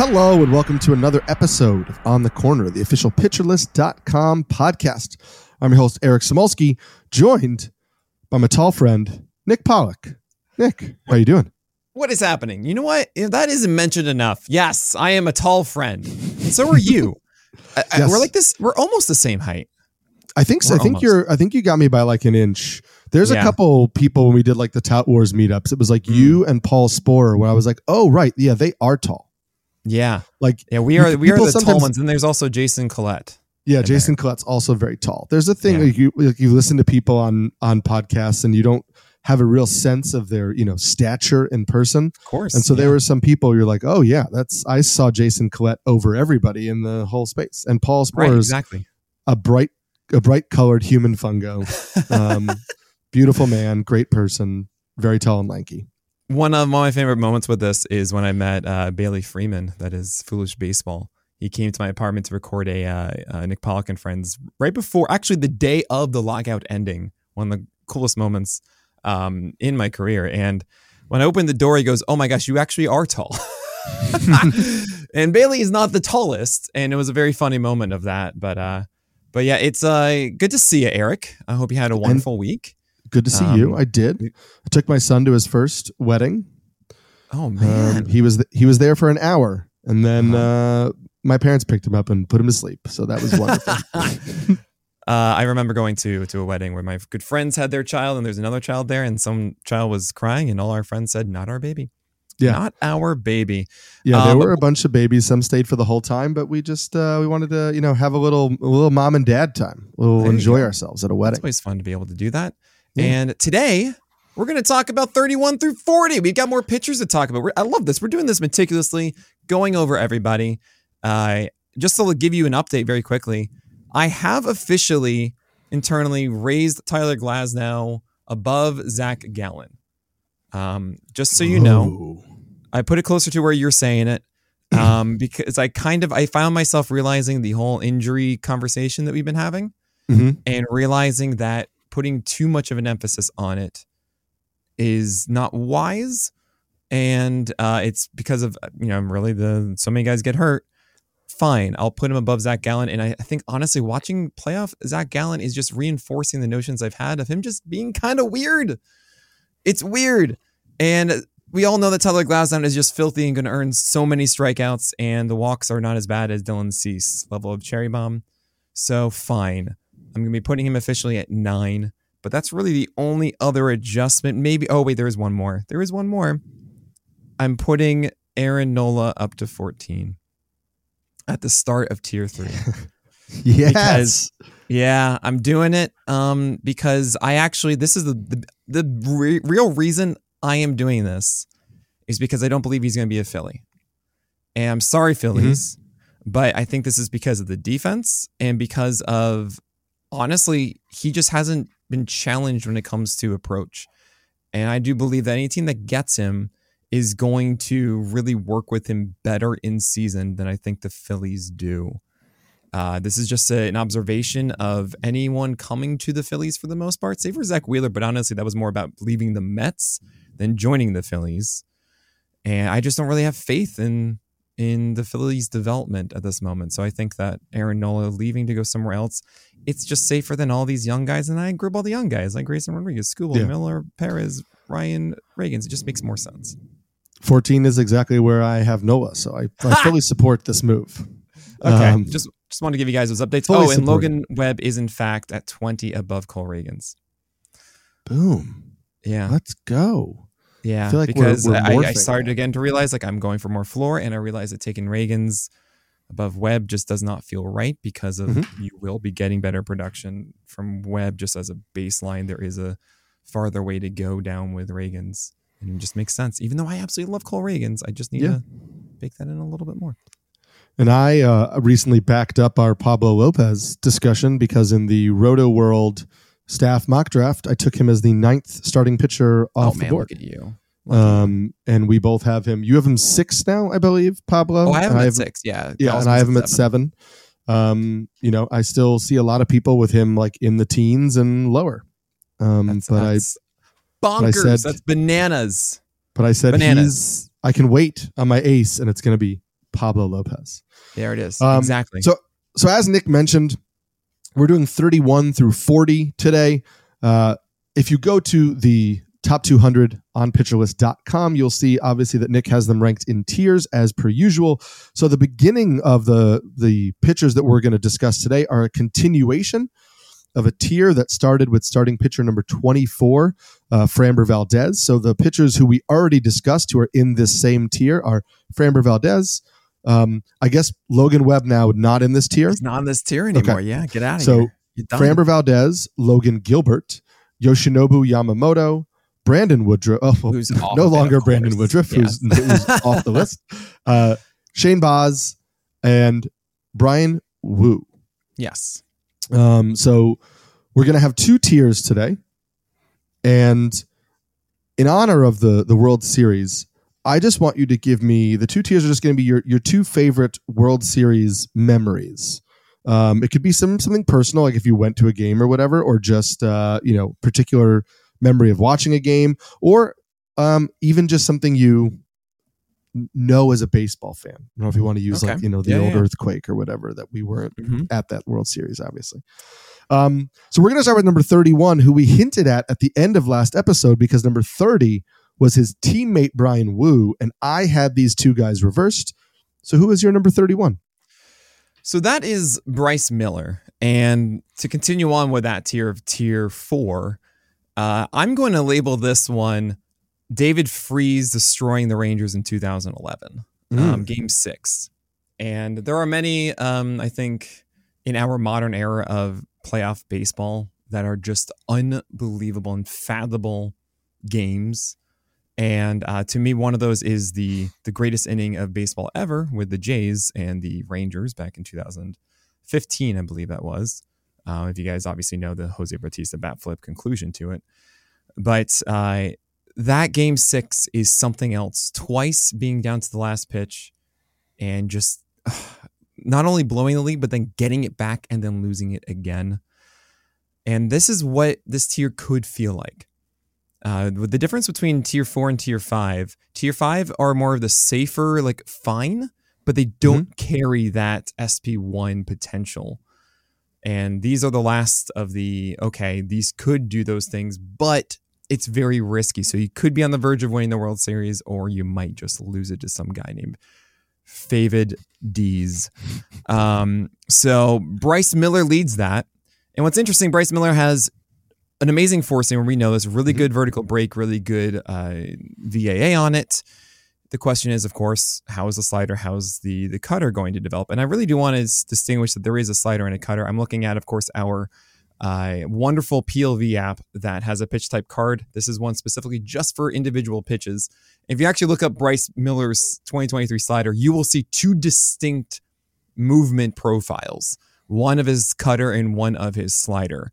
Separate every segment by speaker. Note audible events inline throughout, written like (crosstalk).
Speaker 1: Hello and welcome to another episode of On the Corner, the official pitcherlist.com podcast. I'm your host, Eric Samulski, joined by my tall friend, Nick Pollack. Nick, how are you doing?
Speaker 2: What is happening? You know what? That isn't mentioned enough. Yes, I am a tall friend. So are you. (laughs) I- I- we're like this. We're almost the same height.
Speaker 1: I think so.
Speaker 2: We're
Speaker 1: I think
Speaker 2: almost.
Speaker 1: you're I think you got me by like an inch. There's a couple people when we did like the Tout Wars meetups. It was like
Speaker 2: Mm.
Speaker 1: you and Paul Sporer where I was like, "Oh, right. Yeah, they are tall."
Speaker 2: Yeah,
Speaker 1: Like
Speaker 2: yeah. We are. We are the tall ones. And there's also Jason Collette.
Speaker 1: Yeah, Jason Collette's also very tall. There's a thing
Speaker 2: Yeah.
Speaker 1: like you like you listen to people on on podcasts and you don't have a real sense of their you know stature in person,
Speaker 2: Of course.
Speaker 1: and so there were some people you're like, oh yeah, that's I saw Jason Collette over everybody in the whole space, and Paul
Speaker 2: right.
Speaker 1: Sporer
Speaker 2: Exactly.
Speaker 1: a bright a bright colored human fungo, (laughs) um, beautiful man, great person, very tall and lanky.
Speaker 2: One of my favorite moments with this is when I met uh, Bailey Freeman. That is Foolish Baseball. He came to my apartment to record a uh, uh, Nick Pollack and Friends right before, actually, the day of the lockout ending. One of the coolest moments um, in my career. And when I opened the door, he goes, "Oh my gosh, you actually are tall." (laughs) and Bailey is not the tallest, and it was a very funny moment of that. But uh, but yeah, it's uh, good to see you, Eric. I hope you had a wonderful week.
Speaker 1: Good to see
Speaker 2: Um,
Speaker 1: you. I did. I took my son to his first wedding.
Speaker 2: Oh man,
Speaker 1: Um, he was th- he was there for an hour, and then
Speaker 2: Uh-huh.
Speaker 1: uh, my parents picked him up and put him to sleep. So that was wonderful. (laughs)
Speaker 2: Uh, I remember going to to a wedding where my good friends had their child, and there's another child there, and some child was crying, and all our friends said, "Not our baby,
Speaker 1: Yeah.
Speaker 2: not our baby."
Speaker 1: yeah, there
Speaker 2: Um,
Speaker 1: were a bunch of babies. Some stayed for the whole time, but we just uh, we wanted to you know have a little a little mom and dad time. We'll enjoy ourselves at a wedding.
Speaker 2: It's always fun to be able to do that.
Speaker 1: Yeah.
Speaker 2: And today we're going to talk about 31 through 40. We've got more pictures to talk about. We're, I love this. We're doing this meticulously, going over everybody. Uh, just to give you an update very quickly, I have officially internally raised Tyler Glasnow above Zac Gallen. Um, just so you know,
Speaker 1: Ooh.
Speaker 2: I put it closer to where you're saying it. Um, (clears throat) because I kind of I found myself realizing the whole injury conversation that we've been having
Speaker 1: Mhm.
Speaker 2: and realizing that putting too much of an emphasis on it is not wise. And uh, it's because of you know really the so many guys get hurt. Fine i'll put him above zac gallen. And i, think honestly watching playoff zach gallen is just reinforcing the notions i've had of him just being kind of weird. It's weird. And we all know that Tyler Glasnow is just filthy and going to earn so many strikeouts, and the walks are not as bad as Dylan Cease level of cherry bomb. So fine, I'm going to be putting him officially at nine, but that's really the only other adjustment. Maybe oh wait, there is one more. There is one more. I'm putting Aaron Nola up to 14 at the start of tier three. (laughs)
Speaker 1: Yes.
Speaker 2: Because- Yeah, I'm doing it um, because I actually this is the the, the re- real reason I am doing this is because I don't believe he's going to be a Philly. And I'm sorry, Phillies, but I think this is because of the defense and because of honestly, he just hasn't been challenged when it comes to approach. And I do believe that any team that gets him is going to really work with him better in season than I think the Phillies do. Uh, this is just a, an observation of anyone coming to the Phillies for the most part, save for Zack Wheeler. But honestly, that was more about leaving the Mets than joining the Phillies. And I just don't really have faith in in the Phillies' development at this moment. So I think that Aaron Nola leaving to go somewhere else, it's just safer than all these young guys. And I group all the young guys like Grayson Rodriguez, Skubal,
Speaker 1: Yeah.
Speaker 2: Miller, Perez, Ryan Ragans. It just makes more sense.
Speaker 1: 14 is exactly where I have Nola, so I, I (laughs) fully support this move.
Speaker 2: Okay,
Speaker 1: Um,
Speaker 2: just just want to give you guys those updates. Oh, and
Speaker 1: support
Speaker 2: Logan Webb is in fact at 20 above Cole Ragans.
Speaker 1: boom.
Speaker 2: Yeah.
Speaker 1: Let's go.
Speaker 2: Yeah,
Speaker 1: feel like we're-
Speaker 2: because
Speaker 1: we're
Speaker 2: I, I started again to realize like I'm going for more floor, and I realized that taking Ragans above Webb just does not feel right because of
Speaker 1: Mhm.
Speaker 2: you will be getting better production from Webb just as a baseline. There is a farther way to go down with Ragans, and it just makes sense. Even though I absolutely love Cole Ragans, I just need
Speaker 1: Yeah.
Speaker 2: to bake that in a little bit more.
Speaker 1: And I uh, recently backed up our Pablo Lopez discussion because in the Roto World staff mock draft, I took him as the ninth starting pitcher off
Speaker 2: oh
Speaker 1: the board.
Speaker 2: look at you!
Speaker 1: Um, and we both have him. You have him six now, I believe, Pablo.
Speaker 2: oh, I have
Speaker 1: And
Speaker 2: him at six. Yeah,
Speaker 1: Yeah,
Speaker 2: Gauss
Speaker 1: and I have him at seven. Um, you know, I still see a lot of people with him like in the teens and lower. Um,
Speaker 2: That's,
Speaker 1: but I
Speaker 2: that's
Speaker 1: I
Speaker 2: bonkers.
Speaker 1: said-
Speaker 2: that's bananas.
Speaker 1: but I said
Speaker 2: Bananas.
Speaker 1: I can wait on my ace and it's going to be Pablo Lopez.
Speaker 2: There it is.
Speaker 1: Um,
Speaker 2: exactly.
Speaker 1: So, so as Nick mentioned, we're doing 31 through 40 today. Uh, if you go to the top 200 on pitcherlist.com, you'll see obviously that Nick has them ranked in tiers as per usual. So the beginning of the the pitchers that we're going to discuss today are a continuation of a tier that started with starting pitcher number 24, uh, Framber Valdez. So the pitchers who we already discussed who are in this same tier are Framber Valdez. Um, I guess Logan Webb now not in this tier.
Speaker 2: He's not in this tier anymore. Yeah, get out of
Speaker 1: So,
Speaker 2: here. You're.
Speaker 1: Framber Valdez, Logan Gilbert, Yoshinobu Yamamoto, Brandon Woodruff. Oh, well,
Speaker 2: Who's
Speaker 1: no longer Brandon. Woodruff,
Speaker 2: Yeah.
Speaker 1: who's, who's (laughs) off the list. Uh, Shane Baz and Bryan Woo.
Speaker 2: Yes.
Speaker 1: Um, so we're going to have two tiers today. And in honor of the, the World Series, I just want you to give me the two tiers are just going to be your, your two favorite World Series memories. Um, it could be some something personal, like if you went to a game or whatever, or just uh, you know particular memory of watching a game, or um, even just something you know as a baseball fan. I don't know if you want to use like you know the
Speaker 2: Yeah,
Speaker 1: old
Speaker 2: yeah.
Speaker 1: earthquake or whatever that we weren't
Speaker 2: hmm
Speaker 1: at that World Series, obviously. Um, so we're going to start with number 31, who we hinted at at the end of last episode because number 30 was his teammate Bryan Woo, and I had these two guys reversed. So who is your number 31?
Speaker 2: So that is Bryce Miller. And to continue on with that tier of tier four, uh, I'm going to label this one David Freese destroying the Rangers in 2011, um, game six. And there are many, um, I think, in our modern era of playoff baseball that are just unbelievable, unfathomable games. And uh, to me, one of those is the the greatest inning of baseball ever with the Jays and the Rangers back in 2015, I believe that was. Uh, if you guys obviously know the Jose Bautista bat flip conclusion to it, but uh, that game six is something else. Twice being down to the last pitch, and just (sighs) not only blowing the lead, but then getting it back and then losing it again. And this is what this tier could feel like. Uh, with the difference between tier four and tier five, tier five are more of the safer, like fine, but they don't carry that SP1 potential. And these are the last of the okay, these could do those things, but it's very risky. So you could be on the verge of winning the World Series, or you might just lose it to some guy named Favid D's. Um, so Bryce Miller leads that. And what's interesting, Bryce Miller has an amazing four seamer. We know this really good vertical break, really good uh, VAA on it. The question is, of course, how is the slider, how's the the cutter going to develop? And I really do want to distinguish that there is a slider and a cutter. I'm looking at, of course, our uh, wonderful PLV app that has a pitch type card. This is one specifically just for individual pitches. If you actually look up Bryce Miller's 2023 slider, you will see two distinct movement profiles one of his cutter and one of his slider.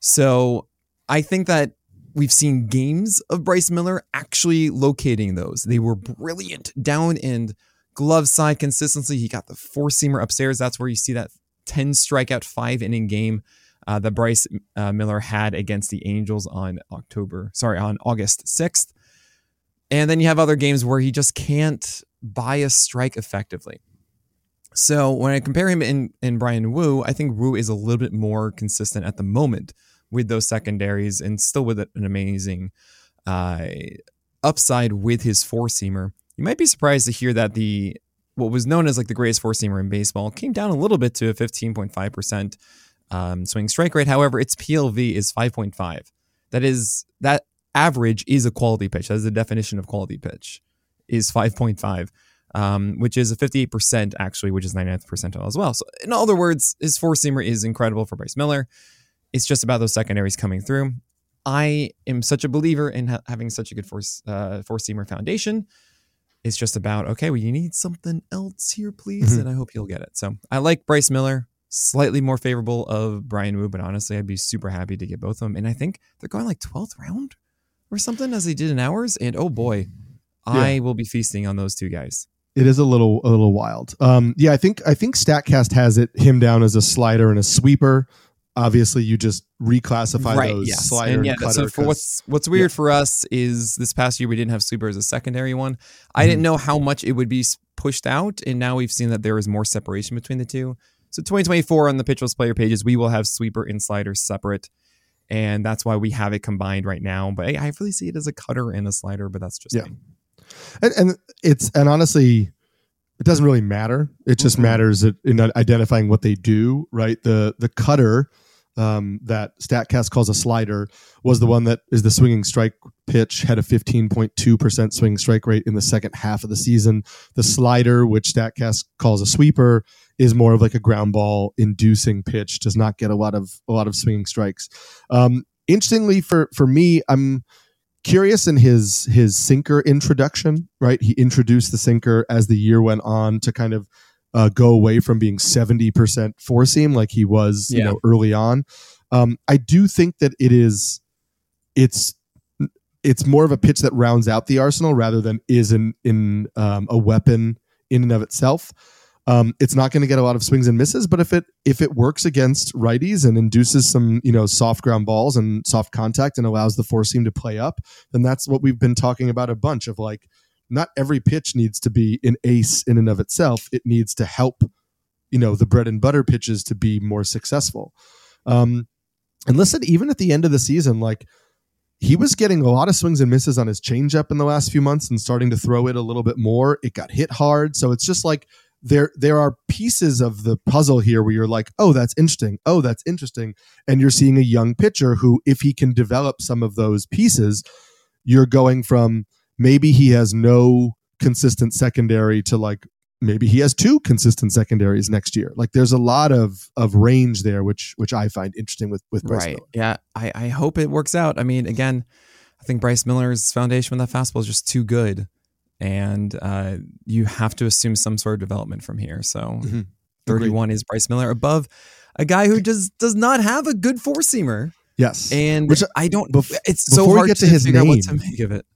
Speaker 2: So I think that we've seen games of Bryce Miller actually locating those. They were brilliant down and glove side consistency. He got the four seamer upstairs. That's where you see that 10 strikeout, five inning game uh, that Bryce uh, Miller had against the Angels on October, sorry, on August 6th. And then you have other games where he just can't buy a strike effectively. So when I compare him in, in Bryan Woo, I think Woo is a little bit more consistent at the moment with those secondaries and still with an amazing uh, upside with his four seamer. You might be surprised to hear that the what was known as like the greatest four seamer in baseball came down a little bit to a 15.5% um, swing strike rate. However, its PLV is 5.5. That is that average is a quality pitch. That is the definition of quality pitch is 5.5. Um, which is a 58% actually, which is 99th percentile as well. So, in other words, his four seamer is incredible for Bryce Miller. It's just about those secondaries coming through. I am such a believer in ha- having such a good four uh, four seamer foundation. It's just about okay, well, you need something else here, please,
Speaker 1: Mhm.
Speaker 2: and I hope you'll get it. So I like Bryce Miller, slightly more favorable of Bryan Woo, but honestly, I'd be super happy to get both of them. And I think they're going like 12th round or something as they did in ours. And oh boy, I will be feasting on those two guys.
Speaker 1: It is a little a little wild. Um, yeah, I think I think Statcast has it him down as a slider and a sweeper. Obviously, you just reclassify those
Speaker 2: yes.
Speaker 1: slider
Speaker 2: and
Speaker 1: and,
Speaker 2: yeah,
Speaker 1: cutter.
Speaker 2: so for what's what's weird for us is this past year we didn't have sweeper as a secondary one. I
Speaker 1: Mm-hmm.
Speaker 2: didn't know how much it would be pushed out, and now we've seen that there is more separation between the two. So 2024 on the Pitch List player pages, we will have sweeper and slider separate, and that's why we have it combined right now. But I, I really see it as a cutter and a slider, but that's just
Speaker 1: Yeah.
Speaker 2: me.
Speaker 1: and, and it's and honestly it doesn't really matter it just
Speaker 2: Mhm.
Speaker 1: matters in identifying what they do right the the cutter um, that statcast calls a slider was the one that is the swinging strike pitch had a 15.2% swing strike rate in the second half of the season. The slider which statcast calls a sweeper is more of like a ground ball inducing pitch does not get a lot of a lot of swinging strikes. Um, interestingly for for me i'm curious in his his sinker introduction right? He introduced the sinker as the year went on to kind of uh, go away from being 70% four seam like he was you know early on. Um, i do think that it is it's it's more of a pitch that rounds out the arsenal rather than is in in um, a weapon in and of itself. Um, it's not going to get a lot of swings and misses, but if it if it works against righties and induces some you know soft ground balls and soft contact and allows the four seam to play up, then that's what we've been talking about a bunch of like not every pitch needs to be an ace in and of itself. It needs to help you know the bread and butter pitches to be more successful. Um, and listen, even at the end of the season, like he was getting a lot of swings and misses on his changeup in the last few months and starting to throw it a little bit more. It got hit hard, so it's just like there there are pieces of the puzzle here where you're like, oh, that's interesting. Oh, that's interesting. And you're seeing a young pitcher who, if he can develop some of those pieces, you're going from maybe he has no consistent secondary to like maybe he has two consistent secondaries next year. Like there's a lot of of range there, which which I find interesting with with Bryce
Speaker 2: right.
Speaker 1: Miller.
Speaker 2: Yeah. I, I hope it works out. I mean, again, I think Bryce Miller's foundation with that fastball is just too good. And uh, you have to assume some sort of development from here. So
Speaker 1: Mhm.
Speaker 2: 31 is Bryce Miller above a guy who just does not have a good four seamer.
Speaker 1: Yes.
Speaker 2: And
Speaker 1: Which-
Speaker 2: I don't,
Speaker 1: bef-
Speaker 2: it's so hard
Speaker 1: get
Speaker 2: to,
Speaker 1: to his
Speaker 2: figure out what to make of it.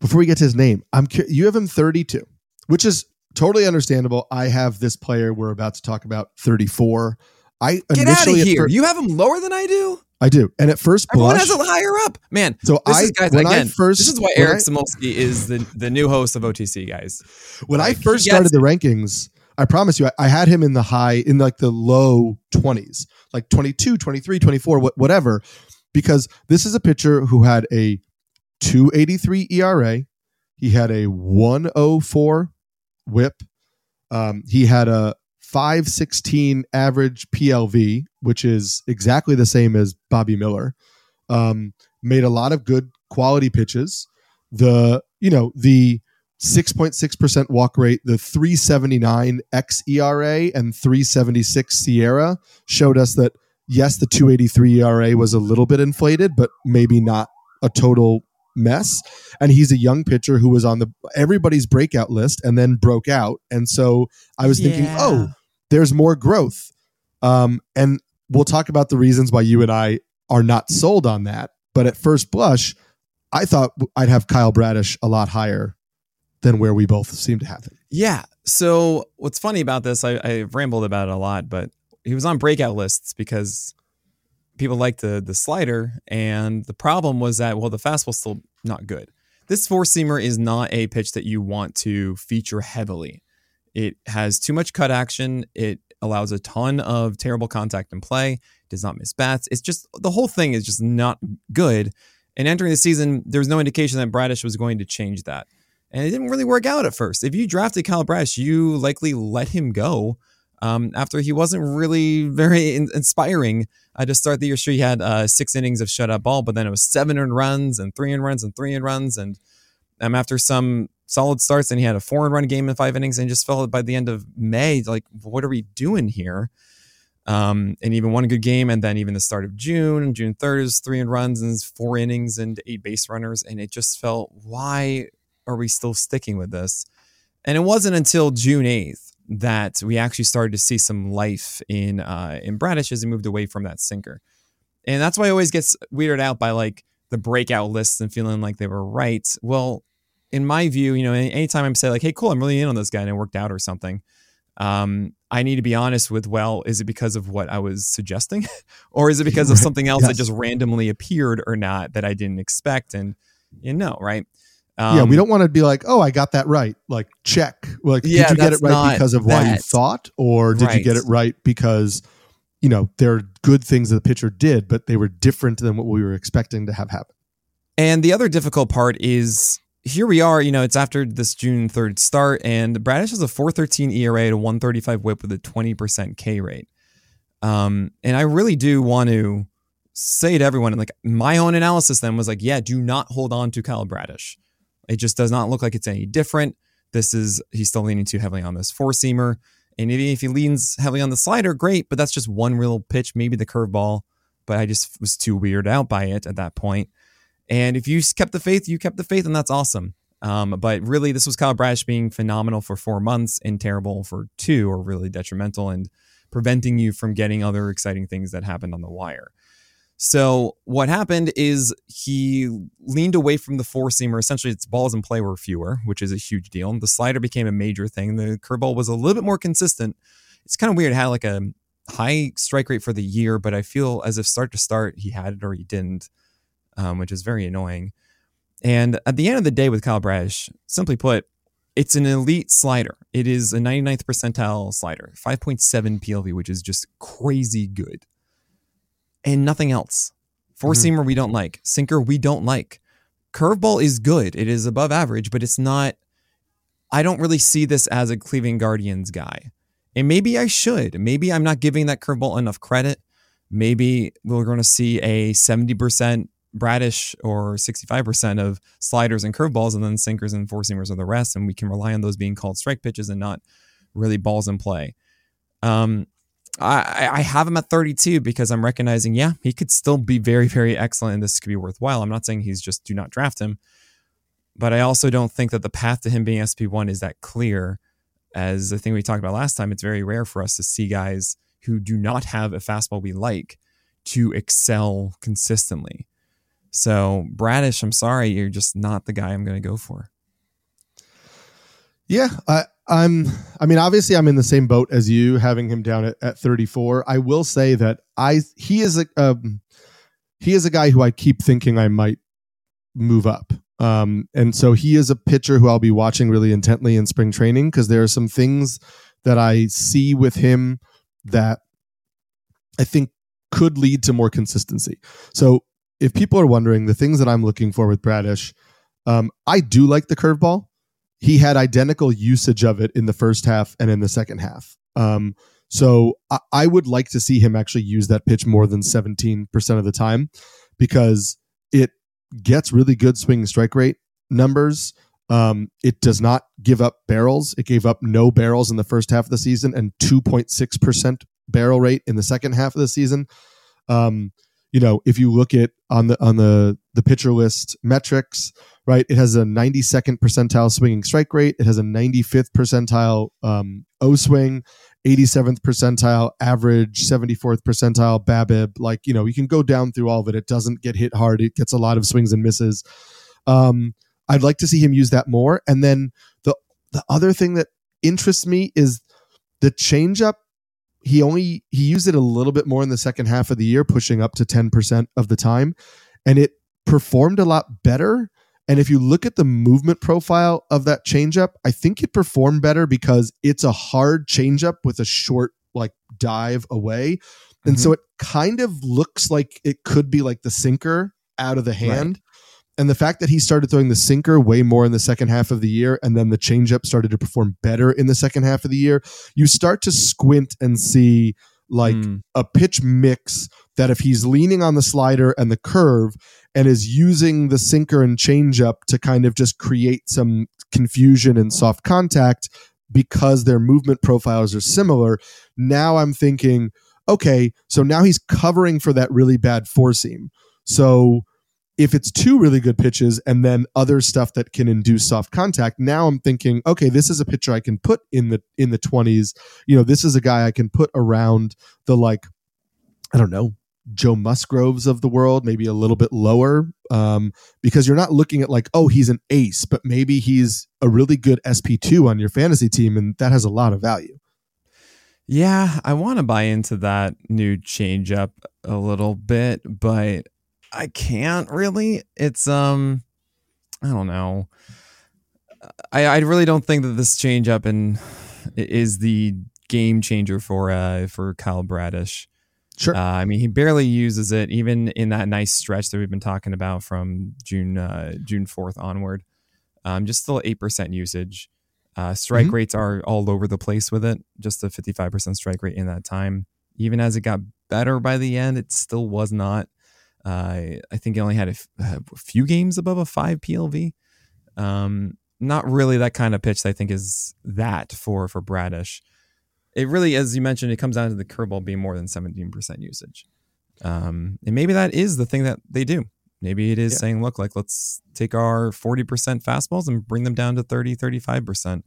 Speaker 1: Before we get to his name, I'm cu- you have him 32, which is totally understandable. I have this player we're about to talk about 34. I
Speaker 2: Get out of here. you have him lower than I do?
Speaker 1: I do, and at first
Speaker 2: Everyone
Speaker 1: blush,
Speaker 2: has it higher up. Man,
Speaker 1: so
Speaker 2: this
Speaker 1: I
Speaker 2: is, guys,
Speaker 1: when
Speaker 2: again,
Speaker 1: I first
Speaker 2: this is why Eric
Speaker 1: I-
Speaker 2: Samulski is the, the new host of OTC, guys.
Speaker 1: when I
Speaker 2: Like, he
Speaker 1: first
Speaker 2: gets
Speaker 1: started the rankings, I promise you, I, I had him in the high, in like the low 20s, like 22, 23, 24, wha- whatever, because this is a pitcher who had a 283 ERA. He had a 104 whip. Um, he had a 516 average PLV, which is exactly the same as Bobby Miller. Um, made a lot of good quality pitches. The, you know, the 6.6% walk rate, the 379 xERA and 376 SIERA showed us that yes, the 283 ERA was a little bit inflated, but maybe not a total mess. And he's a young pitcher who was on the everybody's breakout list and then broke out. And so I was thinking,
Speaker 2: Yeah.
Speaker 1: oh, there's more growth. Um, and we'll talk about the reasons why you and I are not sold on that. But at first blush, I thought I'd have Kyle Bradish a lot higher than where we both seem to have him.
Speaker 2: Yeah. So what's funny about this, I, I've rambled about it a lot, but he was on breakout lists because people liked the the slider, and the problem was that well, the fastball's still not good. This four seamer is not a pitch that you want to feature heavily. It has too much cut action. It allows a ton of terrible contact in play. Does not miss bats. It's just the whole thing is just not good. And entering the season, there was no indication that Bradish was going to change that. And it didn't really work out at first. If you drafted Kyle Bradish, you likely let him go um, after he wasn't really very in- inspiring uh, to start the year. Sure, he had uh, six innings of shutout ball, but then it was seven in runs and three in runs and three in runs. And um, after some solid starts, and he had a four in run game in five innings and just felt by the end of May, like, what are we doing here? Um, and even one good game, and then even the start of June, June 3rd is three in runs and four innings and eight base runners. And it just felt, why are we still sticking with this? And it wasn't until June 8th that we actually started to see some life in uh, in Bradish as he moved away from that sinker. And that's why I always gets weirded out by like the breakout lists and feeling like they were right. Well, in my view, you know, anytime I'm saying like, hey, cool, I'm really in on this guy and it worked out or something, um, I need to be honest with, well, is it because of what I was suggesting? (laughs) or is it because of something else that just randomly appeared or not that I didn't expect? And you know, right? Um,
Speaker 1: yeah, we don't want to be like, oh, I got that right. Like, check. Like,
Speaker 2: Yeah,
Speaker 1: did you get it right because of why you thought, or did you get it right because, you know, there are good things that the pitcher did, but they were different than what we were expecting to have happen.
Speaker 2: And the other difficult part is here we are, you know, it's after this June 3rd start, and Bradish has a 413 ERA at a 135 whip with a 20% K rate. Um, and I really do want to say to everyone, like my own analysis then was like, yeah, do not hold on to Kyle Bradish. It just does not look like it's any different. This is, he's still leaning too heavily on this four seamer. And even if he leans heavily on the slider, great, but that's just one real pitch, maybe the curveball. But I just was too weirded out by it at that point. And if you kept the faith, you kept the faith, and that's awesome. Um, but really, this was Kyle Bradish being phenomenal for four months and terrible for two, or really detrimental and preventing you from getting other exciting things that happened on the wire. So what happened is he leaned away from the four seamer. Essentially, its balls in play were fewer, which is a huge deal. The slider became a major thing. The curveball was a little bit more consistent. It's kind of weird. It had like a high strike rate for the year, but I feel as if start to start he had it or he didn't, um, which is very annoying. And at the end of the day, with Kyle Bradish, simply put, it's an elite slider. It is a 99th percentile slider, 5.7 PLV, which is just crazy good and nothing else. 4
Speaker 1: Mhm.
Speaker 2: seamer we don't like. Sinker we don't like. Curveball is good. It is above average, but it's not. I don't really see this as a Cleveland Guardians guy. And maybe I should. Maybe I'm not giving that curveball enough credit. Maybe we're going to see a 70% Bradish or 65% of sliders and curveballs, and then sinkers and four seamers are the rest. And we can rely on those being called strike pitches and not really balls in play. Um, I, I have him at 32 because I'm recognizing, yeah, he could still be very, very excellent and this could be worthwhile. I'm not saying he's just do not draft him, but I also don't think that the path to him being SP1 is that clear. As the thing we talked about last time, it's very rare for us to see guys who do not have a fastball we like to excel consistently. So, Bradish, I'm sorry, you're just not the guy I'm going to go for.
Speaker 1: Yeah, I, I'm. I mean, obviously, I'm in the same boat as you, having him down at, at 34. I will say that I he is a um, he is a guy who I keep thinking I might move up. Um, and so he is a pitcher who I'll be watching really intently in spring training because there are some things that I see with him that I think could lead to more consistency. So if people are wondering, the things that I'm looking for with Bradish, um, I do like the curveball he had identical usage of it in the first half and in the second half. Um, so I, I would like to see him actually use that pitch more than 17% of the time because it gets really good swing strike rate numbers. Um, it does not give up barrels. It gave up no barrels in the first half of the season and 2.6% barrel rate in the second half of the season. Um, you know, if you look at on the on the the pitcher list metrics, right? It has a 92nd percentile swinging strike rate. It has a 95th percentile um, O swing, 87th percentile average, 74th percentile BABIP. Like you know, you can go down through all of it. It doesn't get hit hard. It gets a lot of swings and misses. Um, I'd like to see him use that more. And then the the other thing that interests me is the changeup he only he used it a little bit more in the second half of the year pushing up to 10% of the time and it performed a lot better. And if you look at the movement profile of that changeup i think it performed better because it's a hard changeup with a short like dive away. And so it kind of looks like it could be like the sinker out of the hand. And the fact that he started throwing the sinker way more in the second half of the year and then the changeup started to perform better in the second half of the year, you start to squint and see like
Speaker 2: Mm.
Speaker 1: a pitch mix that if he's leaning on the slider and the curve and is using the sinker and changeup to kind of just create some confusion and soft contact because their movement profiles are similar, now I'm thinking, okay, so now he's covering for that really bad four seam. So if it's two really good pitches and then other stuff that can induce soft contact now i'm thinking okay this is a pitcher i can put in the in the 20s you know this is a guy i can put around the like i don't know joe musgroves of the world maybe a little bit lower um, because you're not looking at like oh he's an ace but maybe he's a really good sp2 on your fantasy team and that has a lot of value
Speaker 2: Yeah, I want to buy into that new changeup a little bit, but I can't really. It's um I don't know. I, I really don't think that this change up and is the game changer for uh for Kyle Bradish.
Speaker 1: Sure.
Speaker 2: Uh, I mean, he barely uses it, even in that nice stretch that we've been talking about from June uh, June fourth onward. Um, just still eight percent usage. Uh, strike
Speaker 1: Mhm.
Speaker 2: rates are all over the place with it. Just a fifty five percent strike rate in that time. Even as it got better by the end, it still was not. Uh, I think he only had a, f- a few games above a five PLV. Um, not really that kind of pitch. that I think is that for for Bradish. It really, as you mentioned, it comes down to the curveball being more than seventeen percent usage. Um, and maybe that is the thing that they do. Maybe it is
Speaker 1: Yeah.
Speaker 2: saying, look, like let's take our 40% fastballs and bring them down to 30, 35%.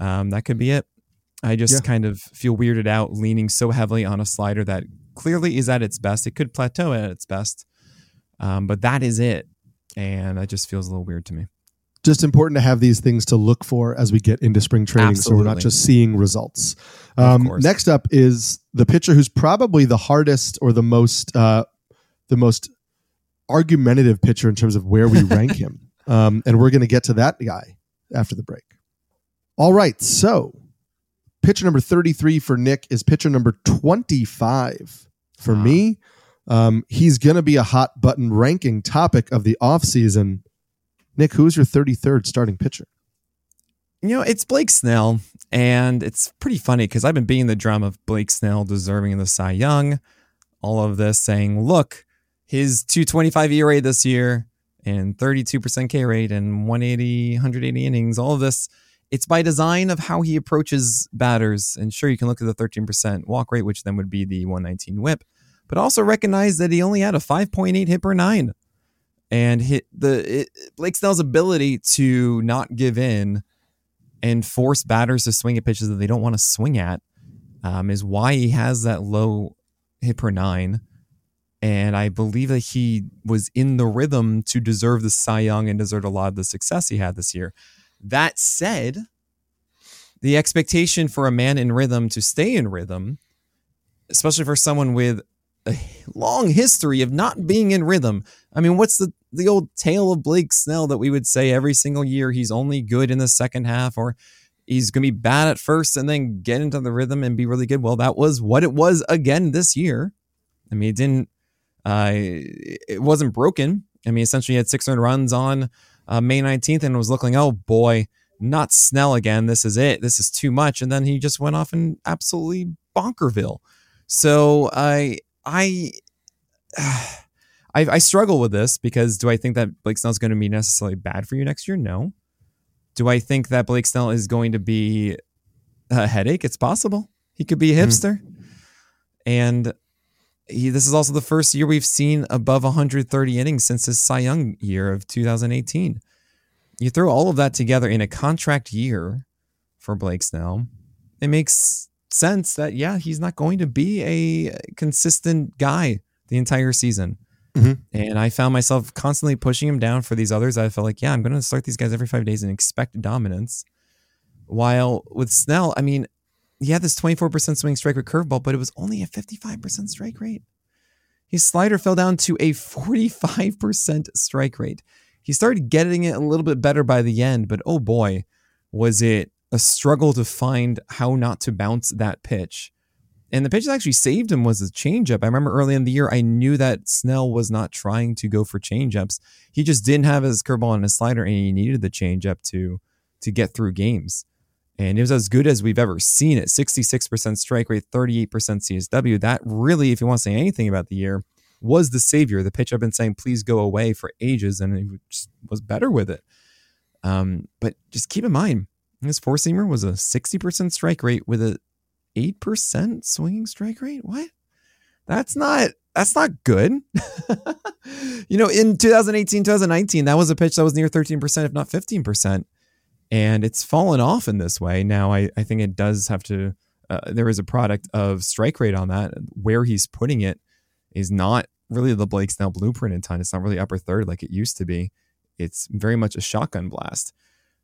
Speaker 2: Um, that could be it. I just
Speaker 1: Yeah.
Speaker 2: kind of feel weirded out leaning so heavily on a slider that clearly is at its best. It could plateau at its best, um, but that is it. And that just feels a little weird to me.
Speaker 1: Just important to have these things to look for as we get into spring training, so we're not just seeing results. Um, next up is the pitcher who's probably the hardest or the most uh, the most argumentative pitcher in terms of where we rank (laughs) him, um, and we're going to get to that guy after the break. All right, so pitcher number thirty three for Nick is pitcher number twenty five for
Speaker 2: Wow.
Speaker 1: me. Um, he's going to be a hot button ranking topic of the offseason. Nick, who's your 33rd starting pitcher?
Speaker 2: You know, it's Blake Snell, and it's pretty funny because I've been beating the drum of Blake Snell deserving of the Cy Young. All of this saying, look, his 225 ERA this year and 32% K rate and 180, 180 innings, all of this, it's by design of how he approaches batters. And sure, you can look at the 13% walk rate, which then would be the 119 whip, but also recognize that he only had a 5.8 hit per nine. And hit the it, Blake Snell's ability to not give in and force batters to swing at pitches that they don't want to swing at um, is why he has that low hit per nine. And I believe that he was in the rhythm to deserve the Cy Young and deserve a lot of the success he had this year. That said, the expectation for a man in rhythm to stay in rhythm, especially for someone with a long history of not being in rhythm. I mean, what's the the old tale of Blake Snell that we would say every single year he's only good in the second half or he's going to be bad at first and then get into the rhythm and be really good. Well, that was what it was again this year. I mean, it didn't uh it wasn't broken. I mean, essentially he had 600 runs on uh, May 19th and was looking, "Oh boy, not Snell again. This is it. This is too much." And then he just went off in absolutely bonkerville. So I I (sighs) I, I struggle with this because do I think that Blake Snell is going to be necessarily bad for you next year? No. Do I think that Blake Snell is going to be a headache? It's possible. He could be a
Speaker 1: Mhm.
Speaker 2: hipster. And he, this is also the first year we've seen above 130 innings since his Cy Young year of 2018. You throw all of that together in a contract year for Blake Snell, it makes sense that, yeah, he's not going to be a consistent guy the entire season.
Speaker 1: Mhm.
Speaker 2: And I found myself constantly pushing him down for these others. I felt like, yeah, I'm going to start these guys every five days and expect dominance. While with Snell, I mean, he had this 24% swing strike with curveball, but it was only a 55% strike rate. His slider fell down to a 45% strike rate. He started getting it a little bit better by the end, but oh boy, was it a struggle to find how not to bounce that pitch. And the pitch that actually saved him was a changeup. I remember early in the year, I knew that Snell was not trying to go for changeups. He just didn't have his curveball and his slider, and he needed the changeup to to get through games. And it was as good as we've ever seen it. 66% strike rate, 38% CSW. That really, if you want to say anything about the year, was the savior. The pitch I've been saying, please go away for ages, and he was better with it. Um, but just keep in mind, his four seamer was a 60% strike rate with a 8% swinging strike rate. What? That's not that's not good. (laughs) you know, in 2018, 2019, that was a pitch that was near 13%, if not 15%. And it's fallen off in this way. Now, I, I think it does have to, uh, there is a product of strike rate on that. Where he's putting it is not really the Blake Snell blueprint in time. It's not really upper third like it used to be. It's very much a shotgun blast.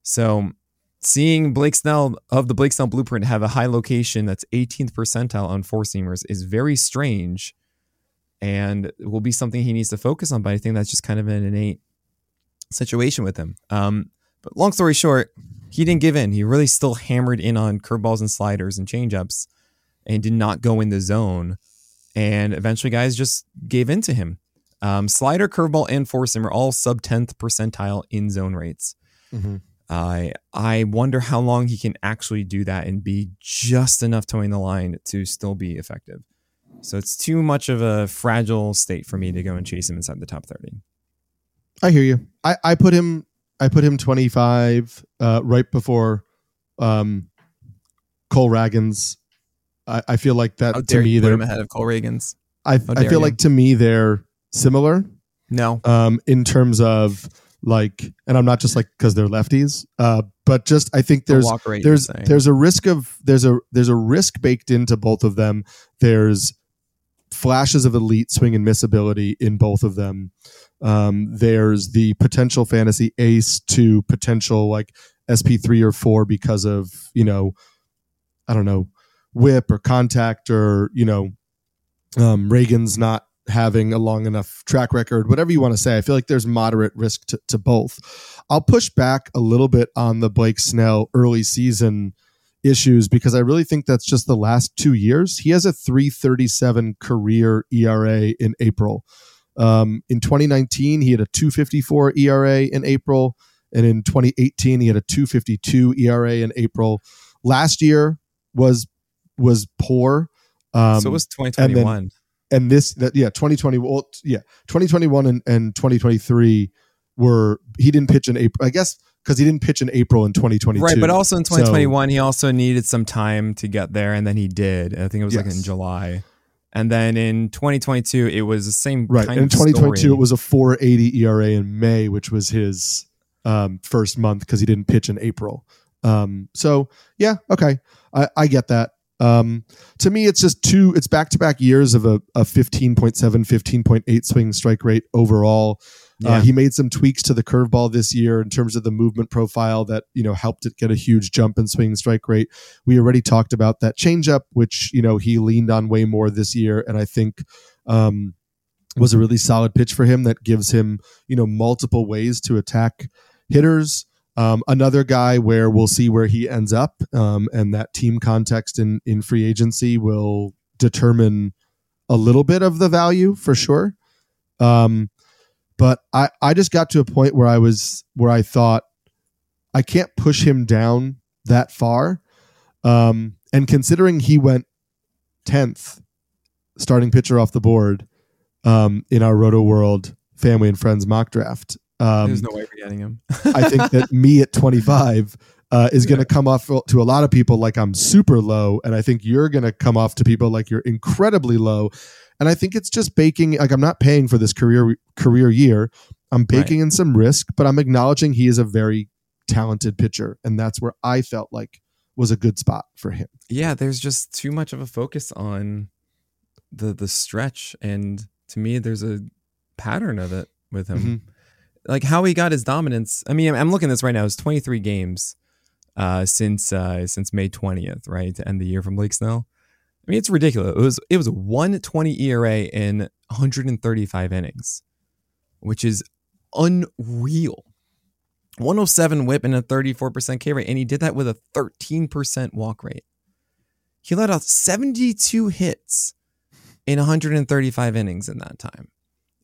Speaker 2: So seeing Blake Snell of the Blake Snell blueprint have a high location that's 18th percentile on four seamers is very strange and will be something he needs to focus on. But I think that's just kind of an innate situation with him. Um, but long story short, he didn't give in. He really still hammered in on curveballs and sliders and changeups and did not go in the zone. And eventually, guys just gave in to him. Um, slider, curveball, and four seam are all sub 10th percentile in zone rates.
Speaker 1: Mm-hmm.
Speaker 2: I I wonder how long he can actually do that and be just enough towing the line to still be effective. So it's too much of a fragile state for me to go and chase him inside the top 30.
Speaker 1: I hear you. I, I put him I put him 25 uh, right before um, Cole Ragans. I, I feel like that
Speaker 2: How
Speaker 1: to me
Speaker 2: you put
Speaker 1: they're
Speaker 2: him ahead of Cole Ragans?
Speaker 1: I, I feel
Speaker 2: you.
Speaker 1: like to me they're similar
Speaker 2: No.
Speaker 1: um, in terms of like, and I'm not just like because they're lefties, uh, but just I think there's
Speaker 2: rate,
Speaker 1: there's
Speaker 2: you're
Speaker 1: there's a risk of there's a there's a risk baked into both of them. There's flashes of elite swing and miss ability in both of them. Um, there's the potential fantasy ace to potential like SP three or four because of you know, I don't know, whip or contact or you know, um, Ragans not having a long enough track record, whatever you want to say. I feel like there's moderate risk to, to both. I'll push back a little bit on the Blake Snell early season issues because I really think that's just the last two years. He has a 337 career ERA in April. Um, in 2019, he had a 254 ERA in April. And in 2018, he had a 252 ERA in April. Last year was was poor. Um,
Speaker 2: so it was 2021.
Speaker 1: And this that yeah 2020 well yeah 2021 and, and 2023 were he didn't pitch in april i guess because he didn't pitch in april in 2022
Speaker 2: Right, but also in
Speaker 1: So-
Speaker 2: 2021, he also needed some time to get there, and then he did. I think it was like in July. And then in 2022, it was the same
Speaker 1: right and in
Speaker 2: of
Speaker 1: 2022
Speaker 2: story.
Speaker 1: it was a 480 era in may which was his um, first month because he didn't pitch in april um, so yeah okay i, I get that um, to me it's just two it's back-to-back years of a, a 15.7 15.8 swing strike rate overall
Speaker 2: Yeah.
Speaker 1: Uh, he made some tweaks to the curveball this year in terms of the movement profile that you know helped it get a huge jump in swing strike rate. We already talked about that changeup, which you know he leaned on way more this year, and I think um, was a really solid pitch for him that gives him you know multiple ways to attack hitters. Um, another guy where we'll see where he ends up, um, and that team context in in free agency will determine a little bit of the value for sure. Um, but I, I just got to a point where I was where I thought I can't push him down that far. Um, and considering he went tenth, starting pitcher off the board um, in our Roto World Family and Friends mock draft, um,
Speaker 2: There's no way we're getting him.
Speaker 1: I think that me at 25 uh, is going to come off to a lot of people like I'm super low, and I think you're going to come off to people like you're incredibly low. And I think it's just baking. Like I'm not paying for this career career year. I'm baking in some risk, but I'm acknowledging he is a very talented pitcher, and that's where I felt like was a good spot for him.
Speaker 2: yeah, there's just too much of a focus on the the stretch, and to me, there's a pattern of it with him.
Speaker 1: Mhm.
Speaker 2: Like how he got his dominance. I mean, I'm looking at this right now. It's 23 games uh, since uh, since May 20th, right, to end the year from Blake Snell. I mean, it's ridiculous. It was it was a 120 ERA in 135 innings, which is unreal. 107 whip and a 34% K rate, and he did that with a 13% walk rate. He let out 72 hits in 135 innings in that time.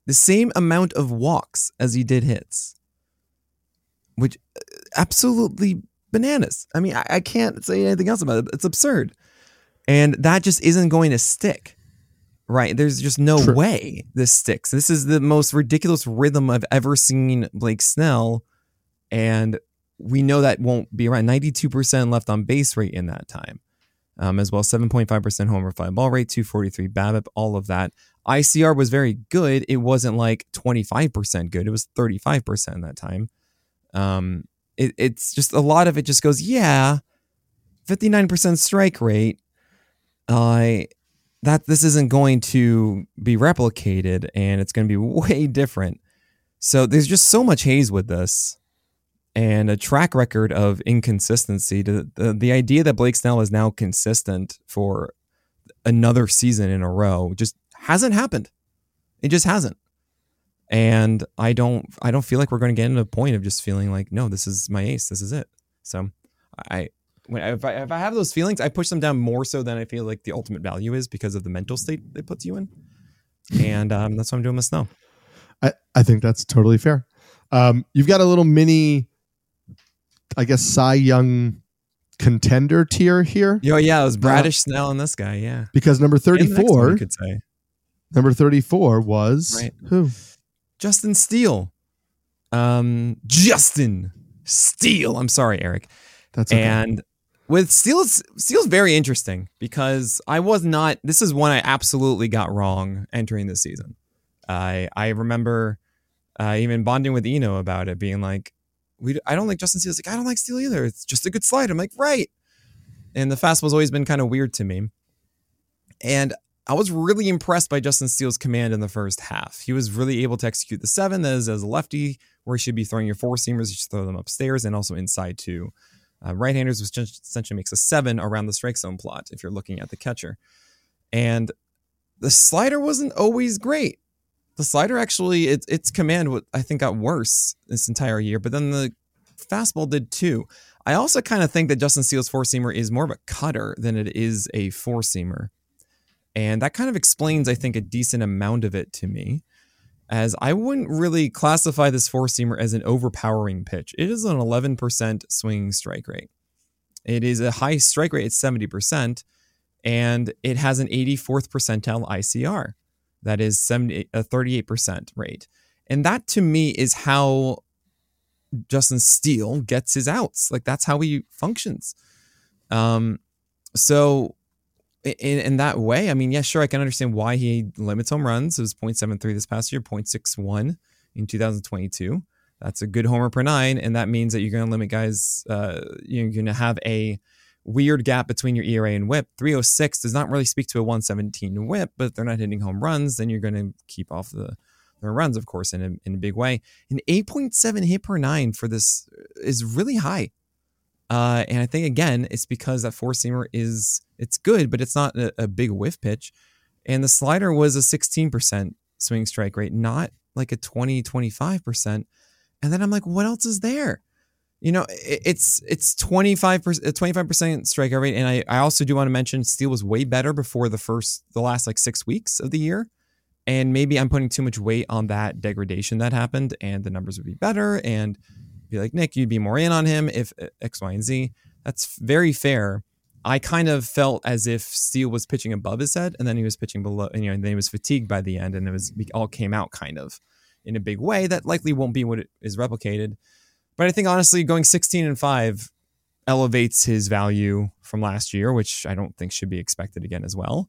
Speaker 2: The same amount of walks as he did hits, which uh, absolutely bananas. I mean, I, I can't say anything else about it. It's absurd. And that just isn't going to stick. Right. There's just no
Speaker 1: True.
Speaker 2: way this sticks. This is the most ridiculous rhythm I've ever seen Blake Snell. And we know that won't be around 92% left on base rate in that time, um, as well 7.5% homer fly ball rate, 243 BABIP, all of that. ICR was very good. It wasn't like 25% good. It was 35% that time. Um, it, it's just a lot of it just goes, yeah, 59% strike rate. Uh, that this isn't going to be replicated and it's going to be (laughs) way different. So there's just so much haze with this and a track record of inconsistency. The, the idea that Blake Snell is now consistent for another season in a row just hasn't happened. It just hasn't. and I don't I don't feel like we're going to get into a point of just feeling like no, this is my ace, this is it. So I when if I, if I have those feelings, I push them down more so than I feel like the ultimate value is because of the mental state it puts you in, and um, that's what I'm doing with Snell.
Speaker 1: I, I think that's totally fair. Um, you've got a little mini, I guess, Cy Young contender tier here.
Speaker 2: Yo, yeah, it was Bradish, Snell, and this guy. Yeah,
Speaker 1: because number
Speaker 2: And the next one,
Speaker 1: thirty-four,
Speaker 2: you could say
Speaker 1: number thirty-four was
Speaker 2: Right.
Speaker 1: who?
Speaker 2: Justin Steele. Um, Justin Steele. I'm sorry, Eric.
Speaker 1: That's okay.
Speaker 2: And with Steele's Steele's very interesting because I was not. This is one I absolutely got wrong entering this season. I I remember uh, even bonding with Eno about it, being like, "We I don't like Justin Steele." Like, "I don't like Steele either. It's just a good slide." I'm like, "Right." And the fastball's always been kind of weird to me. And I was really impressed by Justin Steele's command in the first half. He was really able to execute the seven as, as a lefty, where he should be throwing your four seamers. You should throw them upstairs and also inside too. Uh, right-handers, which just essentially makes a seven around the strike zone plot if you're looking at the catcher. And the slider wasn't always great. The slider actually, its its command, I think, got worse this entire year. But then the fastball did too. I also kind of think that Justin Steele's four seamer is more of a cutter than it is a four seamer. And that kind of explains, I think, a decent amount of it to me, as I wouldn't really classify this four seamer as an overpowering pitch. It is an 11% swinging strike rate. It is a high strike rate, it's 70%, and it has an 84th percentile ICR. That is 70, a 38% rate. And that to me is how Justin Steele gets his outs. Like that's how he functions. Um, so in, in that way, I mean, yeah, sure, I can understand why he limits home runs. It was 0.73 this past year, 0.61 in 2022. That's a good homer per nine, and that means that you're going to limit guys. Uh, you're going to have a weird gap between your ERA and WHIP. 306 does not really speak to a 117 WHIP, but if they're not hitting home runs, then you're going to keep off the, the runs, of course, in a, in a big way. An 8.7 hit per nine for this is really high. Uh, and I think again, it's because that four seamer is it's good, but it's not a, a big whiff pitch. And the slider was a 16% swing strike rate, not like a 20, 25%. And then I'm like, what else is there? You know, it, it's it's 25 percent 25 percent strikeout rate, and I, I also do want to mention Steele was way better before the first the last like six weeks of the year, and maybe I'm putting too much weight on that degradation that happened, and the numbers would be better, and be like Nick, you'd be more in on him if uh, X, Y, and Z. That's very fair. I kind of felt as if Steele was pitching above his head, and then he was pitching below, and you know, and then he was fatigued by the end, and it was it all came out kind of in a big way that likely won't be what is replicated. But I think honestly, going 16 and five elevates his value from last year, which I don't think should be expected again as well.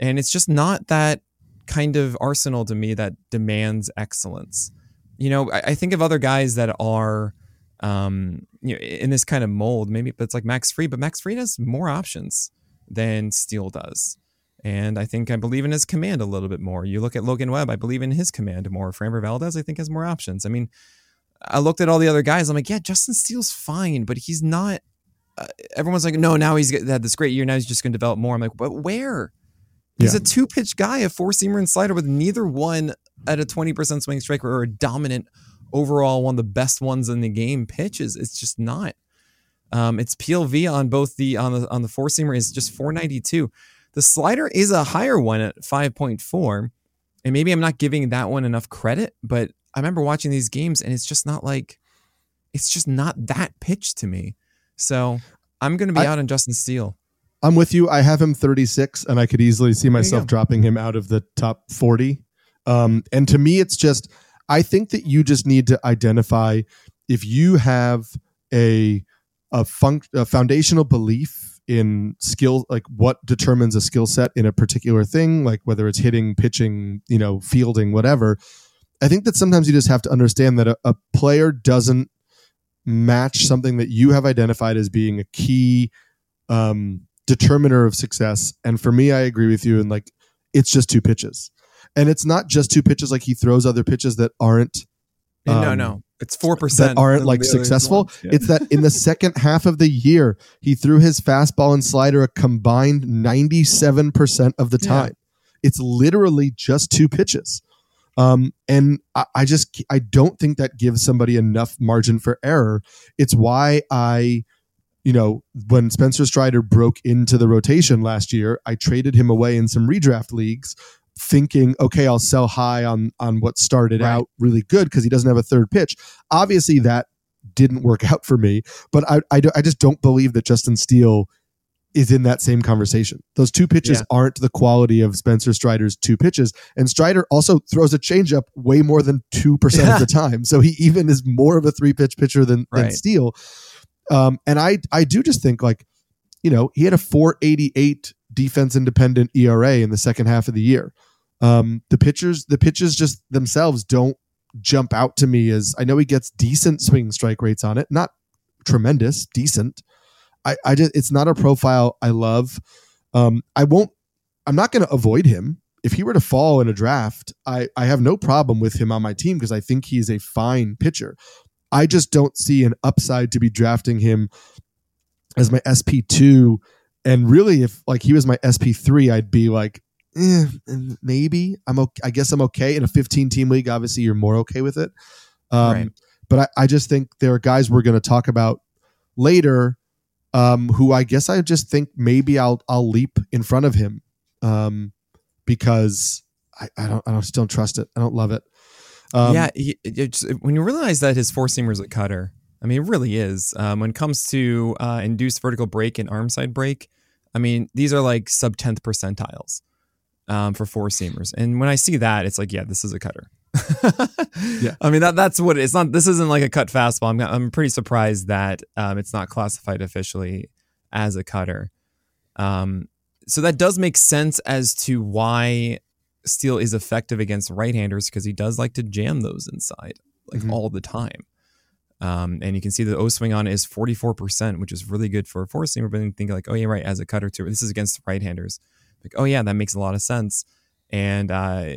Speaker 2: And it's just not that kind of arsenal to me that demands excellence. You know, I, I think of other guys that are um, you know, in this kind of mold, maybe but it's like Max Fried, but Max Fried has more options than Steele does. And I think I believe in his command a little bit more. You look at Logan Webb, I believe in his command more. Framber Valdez, I think, has more options. I mean, I looked at all the other guys. I'm like, yeah, Justin Steele's fine, but he's not. Uh, everyone's like, no, now he's had this great year. Now he's just going to develop more. I'm like, but where? He's
Speaker 1: Yeah.
Speaker 2: a two pitch guy, a four seamer and slider with neither one at a 20% swing strike or a dominant overall, one of the best ones in the game pitches. It's just not. Um, its PLV on both the on the on the four seamer is just 492. The slider is a higher one at 5.4. And maybe I'm not giving that one enough credit, but I remember watching these games and it's just not like it's just not that pitch to me. So I'm gonna be
Speaker 1: I-
Speaker 2: out on Justin Steele.
Speaker 1: I'm with you. I have him 36, and I could easily see myself dropping him out of the top 40. Um, and to me, it's just, I think that you just need to identify if you have a a, func- a foundational belief in skill, like what determines a skill set in a particular thing, like whether it's hitting, pitching, you know, fielding, whatever. I think that sometimes you just have to understand that a, a player doesn't match something that you have identified as being a key um, determiner of success. And for me, I agree with you. And like, it's just two pitches, and it's not just two pitches. Like he throws other pitches that aren't
Speaker 2: no,
Speaker 1: um,
Speaker 2: no. It's four percent
Speaker 1: that aren't like successful. It's that in the second half of the year, he threw his fastball and slider a combined 97% of the
Speaker 2: Yeah.
Speaker 1: time. It's literally just two pitches. Um, and I, I just I don't think that gives somebody enough margin for error. It's why I you know, when Spencer Strider broke into the rotation last year, I traded him away in some redraft leagues, thinking, okay, I'll sell high on on what started
Speaker 2: Right.
Speaker 1: out really good because he doesn't have a third pitch. Obviously, that didn't work out for me, but I I, I just don't believe that Justin Steele is in that same conversation. Those two pitches
Speaker 2: Yeah.
Speaker 1: aren't the quality of Spencer Strider's two pitches, and Strider also throws a changeup way more than two percent of the time. So he even is more of a three pitch pitcher than, than Steele. Um, and I I do just think like, you know, he had a 488 defense independent ERA in the second half of the year. Um, the pitchers, the pitches just themselves don't jump out to me as I know he gets decent swing strike rates on it, not tremendous, decent. I, I just it's not a profile I love. Um, I won't. I'm not going to avoid him. If he were to fall in a draft, I I have no problem with him on my team because I think he's a fine pitcher. I just don't see an upside to be drafting him as my SP two. And really, if like he was my SP three, I'd be like, eh, maybe I'm okay. I guess I'm okay in a 15 team league. Obviously, you're more okay with it. Um,
Speaker 2: Right.
Speaker 1: But I, I just think there are guys we're going to talk about later um, who I guess I just think maybe I'll I'll leap in front of him um, because I, I don't I don't, just don't trust it. I don't love it. Um,
Speaker 2: yeah, he, it's, when you realize that his four seamer is a cutter, I mean, it really is. Um, when it comes to uh, induced vertical break and arm side break, I mean, these are like sub tenth percentiles um, for four seamers. And when I see that, it's like, yeah, this is a cutter. (laughs)
Speaker 1: Yeah.
Speaker 2: I mean that that's what it, it's not. This isn't like a cut fastball. I'm I'm pretty surprised that um, it's not classified officially as a cutter. Um, so that does make sense as to why Steele is effective against right-handers because he does like to jam those inside like
Speaker 1: Mhm.
Speaker 2: all the time. Um, and you can see the O swing on is 44%, which is really good for a four seamer. But then you think like, oh yeah, right, as a cutter too. This is against right-handers. Like, oh yeah, that makes a lot of sense. And uh,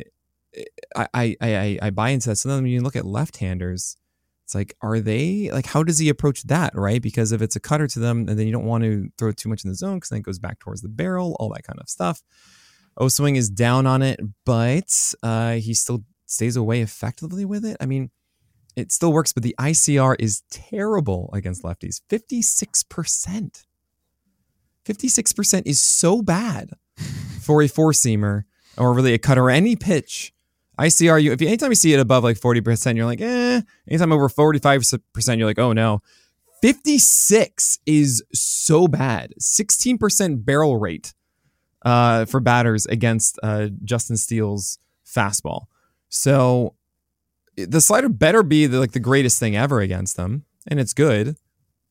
Speaker 2: I, I I I buy into that. So then when you look at left-handers, it's like, are they like how does he approach that, right? Because if it's a cutter to them, and then you don't want to throw too much in the zone because then it goes back towards the barrel, all that kind of stuff. O swing is down on it, but uh, he still stays away effectively with it. I mean, it still works, but the ICR is terrible against lefties. Fifty six percent. Fifty six percent is so bad for a four seamer or really a cutter any pitch. ICR, you if you, anytime you see it above like forty percent, you're like, eh. Anytime over forty five percent, you're like, oh no. Fifty six is so bad. Sixteen percent barrel rate uh, for batters against uh, Justin Steele's fastball. So the slider better be the, like the greatest thing ever against them, and it's good.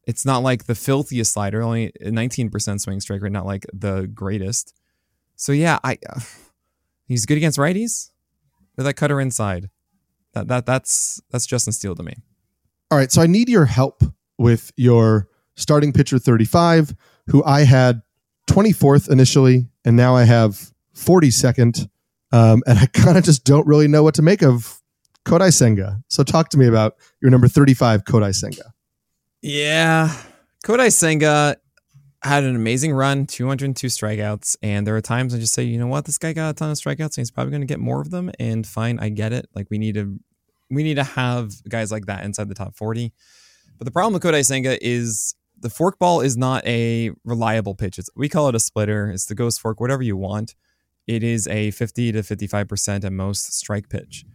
Speaker 2: It's not like the filthiest slider, only 19% swing strike rate, not like the greatest. So yeah, I (sighs) he's good against righties with that cutter inside. That that that's that's Justin Steele to me.
Speaker 1: All right, so I need your help with your starting pitcher 35, who I had 24th initially, and now I have 42nd. Um, and I (laughs) kind of just don't really know what to make of Kodai Senga. So talk to me about your number 35, Kodai Senga.
Speaker 2: Yeah. Kodai Senga had an amazing run, 202 strikeouts. And there are times I just say, you know what, this guy got a ton of strikeouts and he's probably going to get more of them. And fine, I get it. Like we need to, we need to have guys like that inside the top 40. But the problem with Kodai Senga is the forkball is not a reliable pitch. It's, we call it a splitter. It's the ghost fork, whatever you want. It is a 50 to 55% at most strike pitch.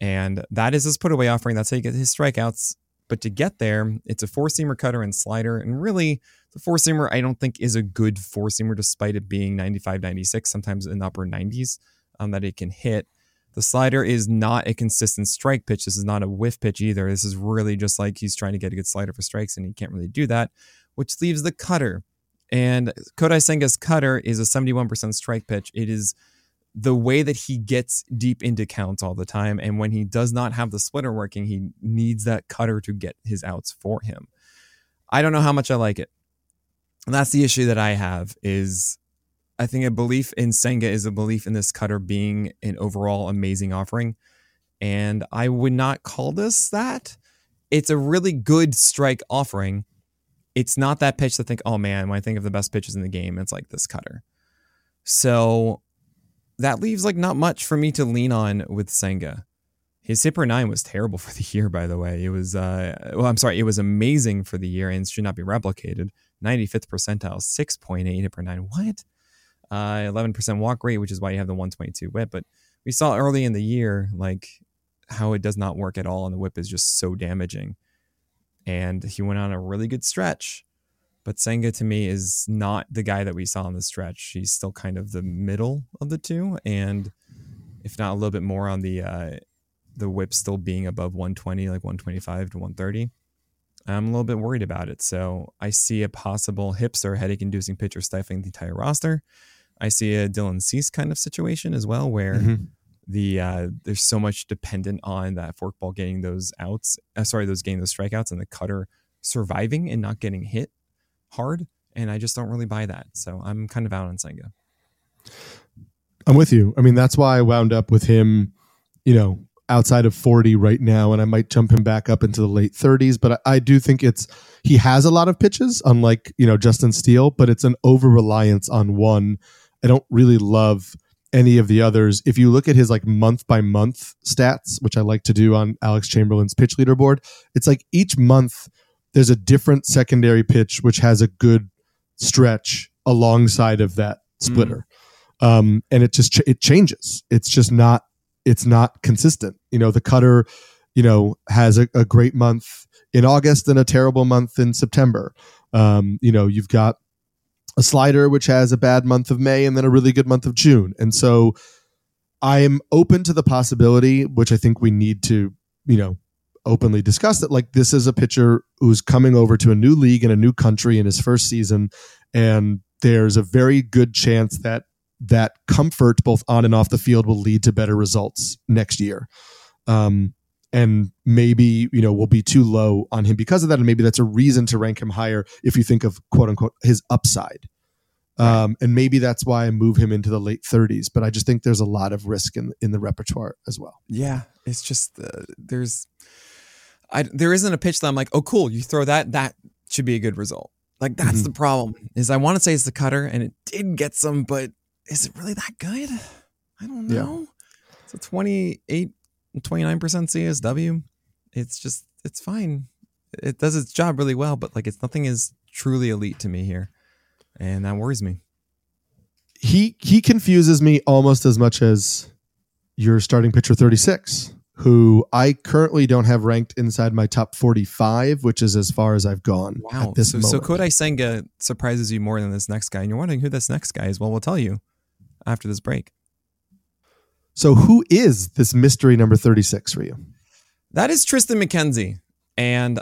Speaker 2: And that is his put away offering. That's how you get his strikeouts. But to get there, it's a four seamer cutter and slider. And really, the four seamer, I don't think is a good four seamer, despite it being 95, 96, sometimes in the upper 90s um, that it can hit. The slider is not a consistent strike pitch. This is not a whiff pitch either. This is really just like he's trying to get a good slider for strikes, and he can't really do that, which leaves the cutter. And Kodai Senga's cutter is a 71% strike pitch. It is the way that he gets deep into counts all the time. And when he does not have the splitter working, he needs that cutter to get his outs for him. I don't know how much I like it. And that's the issue that I have is I think a belief in Senga is a belief in this cutter being an overall amazing offering. And I would not call this that. It's a really good strike offering. It's not that pitch to think, oh man, when I think of the best pitches in the game, it's like this cutter. So that leaves like not much for me to lean on with Senga. His hit per nine was terrible (laughs) for the year, by the way. It was, uh, well, I'm sorry, it was amazing for the year and should not be replicated. 95th percentile, 6.8 hit per nine. What? Uh, 11% walk rate, which is why you have the 122 whip. But we saw early in the year, like how it does not work at all, and the whip is just so damaging. And he went on a really good stretch. But Senga to me is not the guy that we saw on the stretch. He's still kind of the middle of the two, and if not a little bit more on the uh, the whip still being above 120, like 125 to 130. I'm a little bit worried about it. So I see a possible hipster headache inducing pitcher stifling the entire roster. I see a Dylan Cease kind of situation as well, where mm-hmm. the uh, there's so much dependent on that forkball getting those outs, uh, sorry, those getting those strikeouts, and the cutter surviving and not getting hit hard. And I just don't really buy that. So I'm kind of out on Senga.
Speaker 1: I'm with you. I mean, that's why I wound up with him, you know, outside of 40 right now, and I might jump him back up into the late 30s. But I, I do think it's he has a lot of pitches, unlike you know Justin Steele, but it's an over reliance on one. I don't really love any of the others. If you look at his like month by month stats, which I like to do on Alex Chamberlain's pitch leaderboard, it's like each month there's a different secondary pitch which has a good stretch alongside of that splitter. Mm. Um, and it just ch- it changes. It's just not it's not consistent. You know, the cutter, you know, has a, a great month in August and a terrible month in September. Um, you know, you've got a slider which has a bad month of May and then a really good month of June. And so I am open to the possibility, which I think we need to, you know, openly discuss that like this is a pitcher who's coming over to a new league in a new country in his first season and there's a very good chance that that comfort both on and off the field will lead to better results next year. Um, and maybe you know we'll be too low on him because of that, and maybe that's a reason to rank him higher if you think of quote unquote his upside. Um, and maybe that's why I move him into the late 30s. But I just think there's a lot of risk in in the repertoire as well.
Speaker 2: Yeah, it's just uh, there's I there isn't a pitch that I'm like, oh cool, you throw that that should be a good result. Like that's mm-hmm. the problem. Is I want to say it's the cutter, and it did get some, but is it really that good? I don't know. Yeah. It's a 28, 29% CSW. It's just, it's fine. It does its job really well, but like it's nothing is truly elite to me here. And that worries me.
Speaker 1: He he confuses me almost as much as your starting pitcher 36, who I currently don't have ranked inside my top 45, which is as far as I've gone. Wow.
Speaker 2: so, moment. so Kodai Senga surprises you more than this next guy. And you're wondering who this next guy is. Well, we'll tell you after this break.
Speaker 1: So, who is this mystery number 36 for you?
Speaker 2: That is Tristan McKenzie. And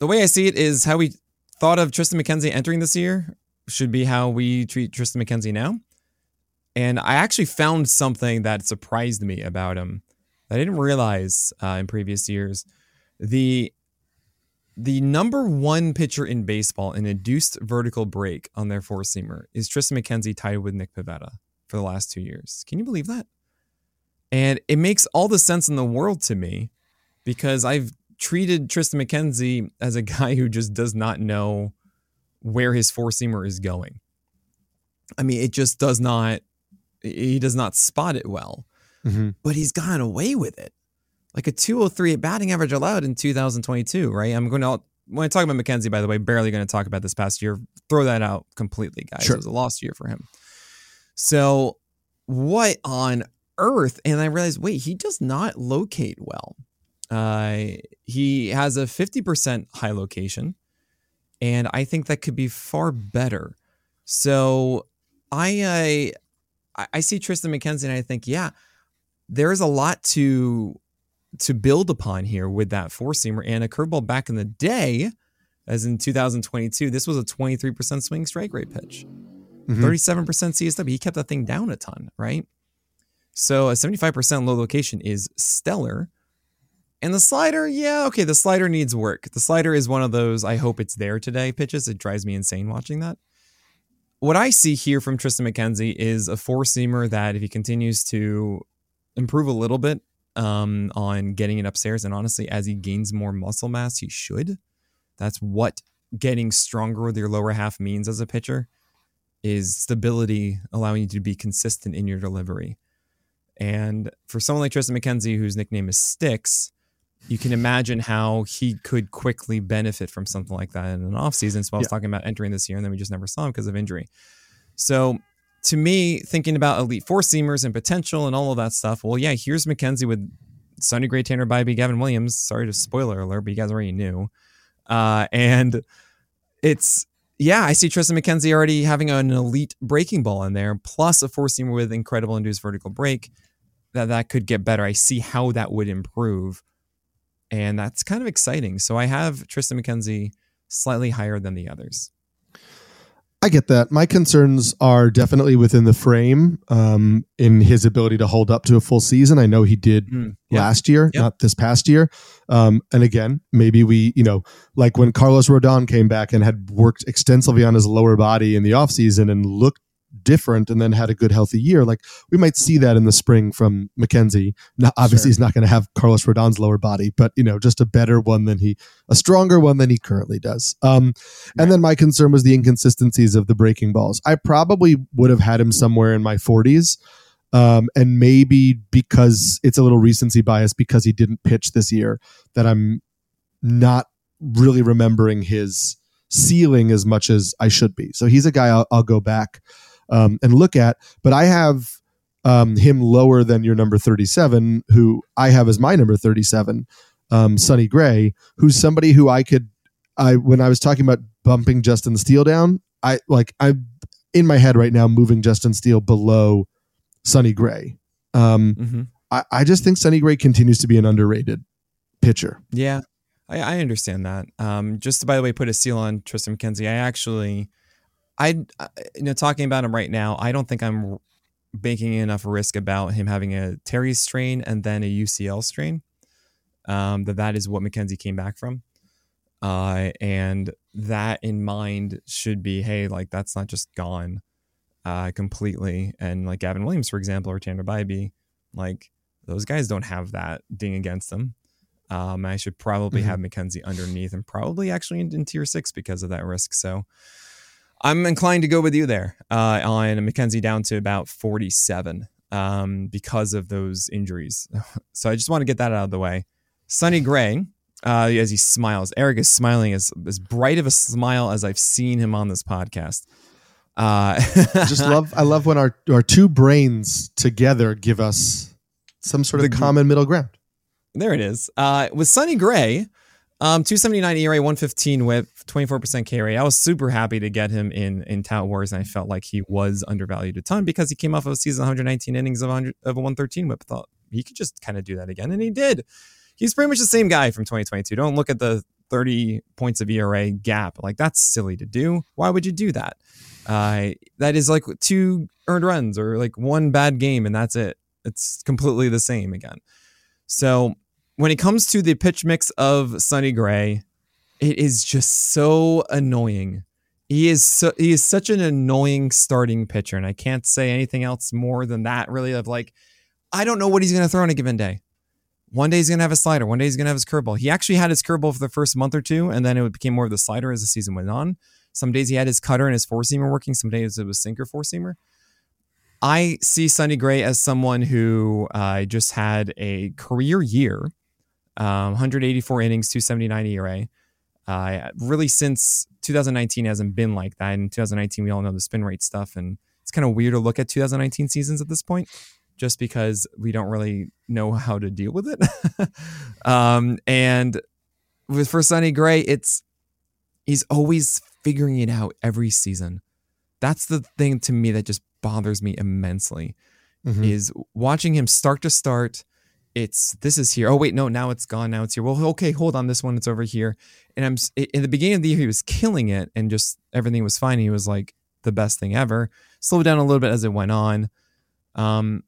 Speaker 2: the way I see it is how we thought of Tristan McKenzie entering this year should be how we treat Tristan McKenzie now. And I actually found something that surprised me about him that I didn't realize uh, in previous years. The the number one pitcher in baseball in induced vertical break on their four seamer is Tristan McKenzie tied with Nick Pivetta for the last two years. Can you believe that? And it makes all the sense in the world to me because I've treated Tristan McKenzie as a (laughs) guy who just does not know where his four seamer is going. I mean, it just does not, he does not spot it well, mm-hmm. but he's gotten away with it. Like a 203 batting average allowed in 2022, right? I'm going to, when I talk about McKenzie, by the way, barely going to talk about this past year. Throw that out completely, guys. Sure. It was a lost year for him. So, what on earth? And I realized, wait, he does not locate well. Uh, he has a 50% high location, and I think that could be far better. So, I uh, I see Tristan McKenzie, and I think, yeah, there is a lot to to build upon here with that four seamer and a curveball back in the day, as in 2022. This was a 23% swing strike rate pitch mm-hmm. 37% CSW. He kept that thing down a ton, right? So a 75% low location is stellar. And the slider, yeah, okay, the slider needs work. The slider is one of those I hope it's there today pitches. It drives me insane watching that. What I see here from Tristan McKenzie is a four seamer that if he continues to improve a little bit um, on getting it upstairs, and honestly, as he gains more muscle mass, he should. That's what getting stronger with your lower half means as a pitcher is stability, allowing you to be consistent in your delivery. And for someone like Tristan McKenzie, whose nickname is Sticks, you can imagine how he could quickly benefit from something like that in an offseason. So I was
Speaker 1: Yeah.
Speaker 2: talking about entering this year, and then we just never saw him because of injury. So to me, thinking about elite four seamers and potential and all of that stuff, well, yeah, here's McKenzie with Sonny Gray, Tanner Bibee, Gavin Williams. Sorry to spoiler alert, but you guys already knew. Uh, and it's yeah, I see Tristan McKenzie already having an elite breaking ball in there, plus a four seamer with incredible induced vertical break. That that could get better. I see how that would improve, and that's kind of exciting. So I have Tristan McKenzie slightly higher than the others.
Speaker 1: I get that. My concerns are definitely within the frame um, in his ability to hold up to a full season. I know he did
Speaker 2: Mm, yeah.
Speaker 1: last year,
Speaker 2: Yep.
Speaker 1: not this past year. Um, and again, maybe we, you know, like when Carlos Rodon came back and had worked extensively on his lower body in the offseason and looked different and then had a good healthy year, like we might see that in the spring from McKenzie. Now, obviously,
Speaker 2: Sure.
Speaker 1: he's not going to have Carlos Rodon's lower body, but, you know, just a better one than he, a stronger one than he currently does. Um, and then my concern was the inconsistencies of the breaking balls. I probably would have had him somewhere in my 40s. Um, and maybe because it's a little recency bias because he didn't pitch this year, that I'm not really remembering his ceiling as much as I should be. So he's a guy I'll, I'll go back um, and look at. But I have um, him lower than your number 37, who I have as my number 37, um, Sonny Gray, who's somebody who I could, I when I was talking about bumping Justin Steele down, I like I'm in my head right now moving Justin Steele below Sonny Gray. Um,
Speaker 2: Mm-hmm.
Speaker 1: I, I just think Sonny Gray continues to be an underrated pitcher.
Speaker 2: Yeah, I, I understand that. Um, just to, by the way, put a seal on Tristan McKenzie. I actually, I, I- you know, talking about him right now, I don't think I'm making enough risk about him having a teres strain and then a UCL strain. Um, that that is what McKenzie came back from. Uh, and that in mind should be, hey, like that's not just gone uh, completely. And like Gavin Williams, for example, or Tanner Bibee, like those guys don't have that ding against them. Um, I should probably
Speaker 1: Mhm.
Speaker 2: have McKenzie underneath and probably actually in, in tier six because of that risk. So I'm inclined to go with you there uh, on McKenzie down to about 47 um, because of those injuries. (laughs) so I just want to get that out of the way. Sonny Gray, uh, as he smiles, Eric is smiling as, as bright of a smile as I've seen him on this podcast. Uh,
Speaker 1: just love I love when our our two brains together give us some sort of
Speaker 2: The
Speaker 1: common middle ground.
Speaker 2: There it is. Uh, with Sonny Gray, um, 279 ERA, 115 whip, 24% K rate. I was super happy to get him in in Tout Wars, and I felt like he was undervalued a ton because he came off of a season 119 innings of 100 of a 113 whip. Thought he could just kind of do that again, and he did. He's pretty much the same guy from 2022. Don't look at the 30 points of ERA gap. Like that's silly to do. Why would you do that? Uh, that is like two earned runs or like one bad game, and that's it. It's completely the same again. So when it comes to the pitch mix of Sonny Gray, it is just so annoying. He is so he is such an annoying starting pitcher, and I can't say anything else more than that. Really, of like, I don't know what he's going to throw on a given day. One day he's going to have a slider. One day he's going to have his curveball. He actually had his curveball for the first month or two, and then it became more of the slider as the season went on. Some days he had his cutter and his four seamer working. Some days it was sinker four seamer. I see Sonny Gray as someone who uh, just had a career year, um, 184 innings, 279 ERA. Uh, really, since 2019 hasn't been like that. In 2019, we all know the spin rate stuff, and it's kind of weird to look at 2019 seasons at this point, just because we don't really know how to deal with it. (laughs) um, and with for Sonny Gray, it's he's always figuring it out every season. That's the thing to me that just bothers me immensely
Speaker 1: Mhm.
Speaker 2: is watching him start to start. It's this is here. Oh wait, no, now it's gone. Now it's here. Well, okay, hold on. This one, it's over here. And I'm in the beginning of the year, he was killing it, and just everything was fine. He was like the best thing ever. Slowed down a little bit as it went on. Um,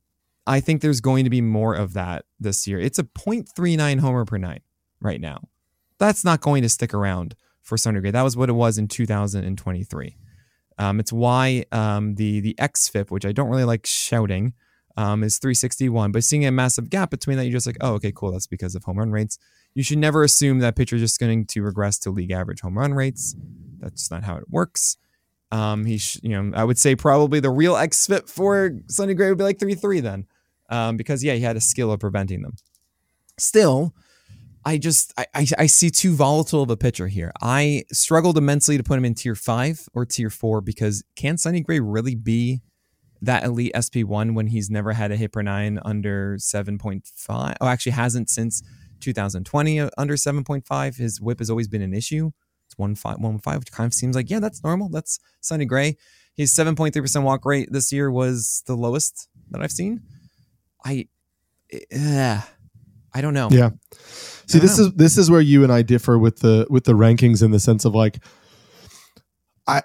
Speaker 2: I think there's going to be more of that this year. It's a 0.39 homer per nine right now. That's not going to stick around for Sonny Gray. That was what it was in 2023. Um, it's why um, the the xFIP, which I don't really like shouting, um, is 361. But seeing a massive gap between that, you're just like, oh, okay, cool. That's because of home run rates. You should never assume that pitcher's just going to regress to league average home run rates. That's not how it works. Um, he, sh- you know, I would say probably the real xFIP for Sonny Gray would be like 3-3 then. um, because yeah, he had a skill of preventing them. Still, I just I, I, I see too volatile of a pitcher here. I struggled immensely to put him in tier five or tier four because can Sonny Gray really be that elite SP one when he's never had a hit per nine under seven point five? Oh, actually hasn't since 2020 uh, under seven point five. His whip has always been an issue. It's one five one five, which kind of seems like yeah, that's normal. That's Sonny Gray. His seven point three percent walk rate this year was the lowest that I've seen. I, yeah, I don't know.
Speaker 1: Yeah. See, this know. is this is where you and I differ with the with the rankings in the sense of like, I.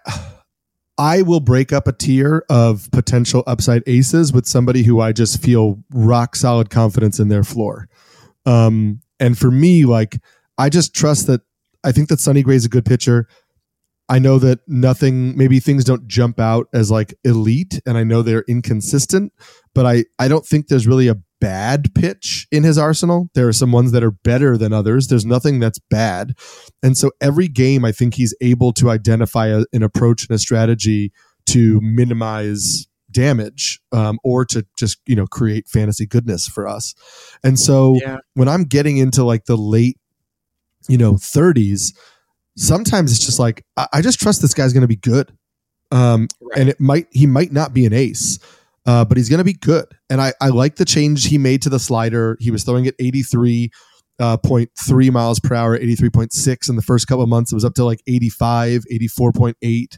Speaker 1: I will break up a tier of potential upside aces with somebody who I just feel rock solid confidence in their floor. Um, and for me, like I just trust that I think that Sonny Gray is a good pitcher. I know that nothing, maybe things don't jump out as like elite, and I know they're inconsistent, but I I don't think there's really a bad pitch in his arsenal. There are some ones that are better than others. There's nothing that's bad. And so every game, I think he's able to identify a, an approach and a strategy to minimize damage um, or to just you know create fantasy goodness for us and so yeah. when i'm getting into like the late you know 30s sometimes it's just like i, I just trust this guy's going to be good um, right. and it might he might not be an ace uh, but he's going to be good. And I, I like the change he made to the slider. He was throwing at 83.3 uh, miles per hour, 83.6 in the first couple of months. It was up to like 85, 84.8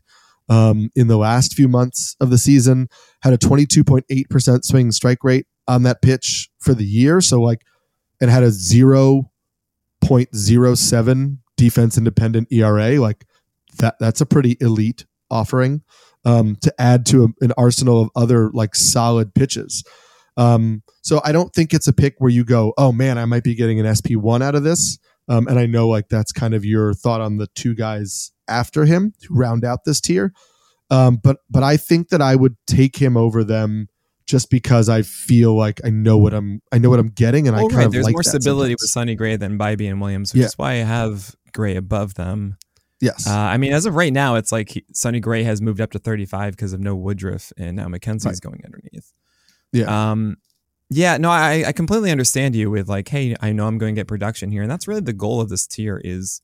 Speaker 1: um, in the last few months of the season. Had a 22.8% swing strike rate on that pitch for the year. So, like, it had a 0.07 defense independent ERA. Like, that that's a pretty elite offering um, to add to a, an arsenal of other like solid pitches. Um, so I don't think it's a pick where you go, oh man, I might be getting an SP one out of this. Um, and I know like that's kind of your thought on the two guys after him to round out this tier. Um, but but I think that I would take him over them just because I feel like I know what I'm I know what I'm getting, and I kind right. of
Speaker 2: there's
Speaker 1: like
Speaker 2: more stability sometimes. with Sonny Gray than Bibee and Williams, which yeah. is why I have Gray above them.
Speaker 1: Yes.
Speaker 2: Uh, I mean, as of right now, it's like he, Sonny Gray has moved up to 35 because of no Woodruff, and now McKenzie's right. going underneath.
Speaker 1: Yeah.
Speaker 2: Um, yeah. No, I, I completely understand you with like, hey, I know I'm going to get production here, and that's really the goal of this tier. Is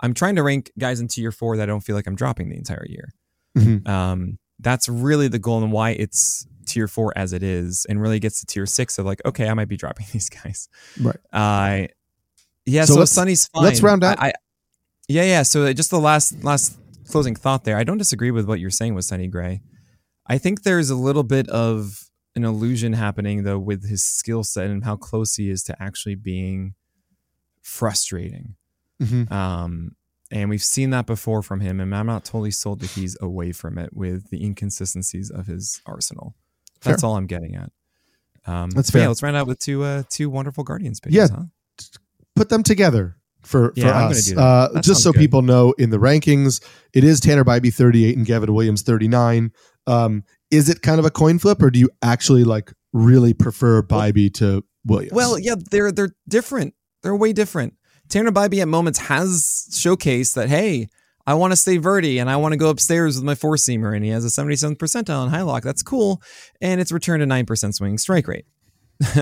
Speaker 2: I'm trying to rank guys in tier four that I don't feel like I'm dropping the entire year. Mm-hmm. Um, that's really the goal and why it's tier four as it is, and really gets to tier six of like, okay, I might be dropping (laughs) these guys.
Speaker 1: Right.
Speaker 2: Uh, yeah. So, so Sonny's fine.
Speaker 1: Let's round out.
Speaker 2: I, yeah, yeah. So uh, just the last last closing thought there. I don't disagree with what you're saying with Sonny Gray. I think there's a little bit of an illusion happening though with his skill set and how close he is to actually being frustrating. Mm-hmm. Um, and we've seen that before from him, and I'm not totally sold that he's away from it with the inconsistencies of his arsenal. That's fair. all I'm getting at. Um, That's fair. Yeah, let's round out with two uh, two wonderful Guardians. Yeah, huh?
Speaker 1: put them together for, yeah, for us. Uh, just so good. people know in the rankings, it is Tanner Bibee 38 and Gavin Williams 39. Um, is it kind of a coin flip or do you actually like really prefer Bibee to Williams?
Speaker 2: Well, yeah, they're they're different. They're way different. Tanner Bibee at moments has showcased that, hey, I want to stay verti and I want to go upstairs with my four seamer, and he has a 77th percentile in high lock. That's cool. And it's returned a 9% swing strike rate. (laughs)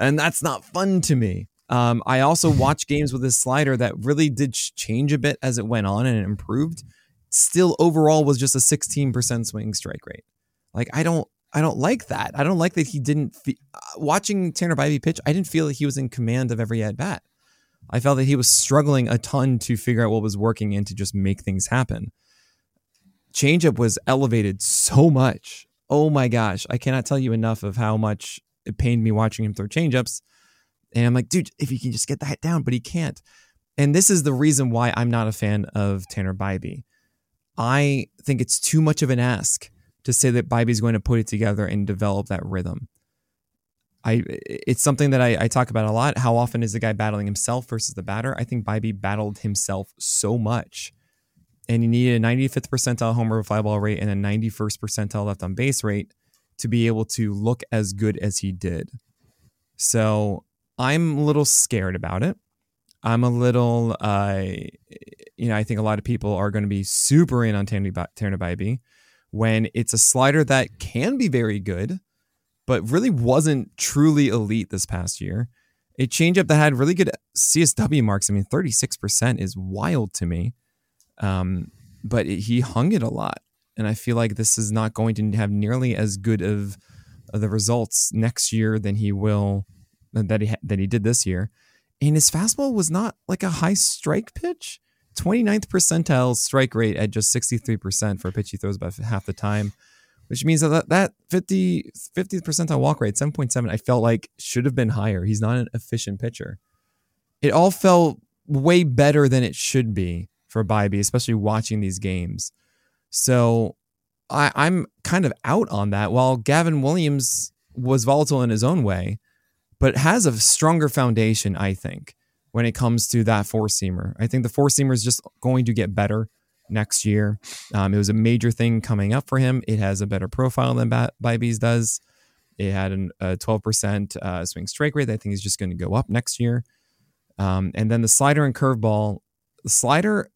Speaker 2: and that's not fun to me. Um, I also (laughs) watched games with his slider that really did change a bit as it went on and it improved. Still, overall, was just a 16% swing strike rate. Like I don't, I don't like that. I don't like that he didn't. Fe- uh, watching Tanner Bibee pitch, I didn't feel that he was in command of every at bat. I felt that he was struggling a ton to figure out what was working and to just make things happen. Changeup was elevated so much. Oh my gosh, I cannot tell you enough of how much it pained me watching him throw changeups and I'm like, dude, if you can just get that down, but he can't. And this is the reason why I'm not a fan of Tanner Bibee. I think it's too much of an ask to say that Bibee's going to put it together and develop that rhythm. I it's something that I, I, talk about a lot. How often is the guy battling himself versus the batter? I think Bibee battled himself so much. And he needed a 95th percentile homer fly ball rate and a 91st percentile left on base rate to be able to look as good as he did. So I'm a little scared about it. I'm a little, uh, you know, I think a lot of people are going to be super in on Bibee when it's a slider that can be very good, but really wasn't truly elite this past year. A changeup that had really good CSW marks. I mean, 36% is wild to me. Um, but it, he hung it a lot. And I feel like this is not going to have nearly as good of, of the results next year than he will that he that he did this year. And his fastball was not like a high strike pitch. 29th percentile strike rate at just 63% for a pitch he throws about half the time, which means that that 50 50th percentile walk rate 7.7 I felt like should have been higher. He's not an efficient pitcher. It all felt way better than it should be for Bibee, especially watching these games. So I, I'm kind of out on that. While Gavin Williams was volatile in his own way, but has a stronger foundation, I think, when it comes to that four seamer. I think the four seamer is just going to get better next year. Um, it was a major thing coming up for him. It has a better profile than Bibee's does. It had an, a 12% uh, swing strike rate. I think is just going to go up next year. Um, and then the slider and curveball. The slider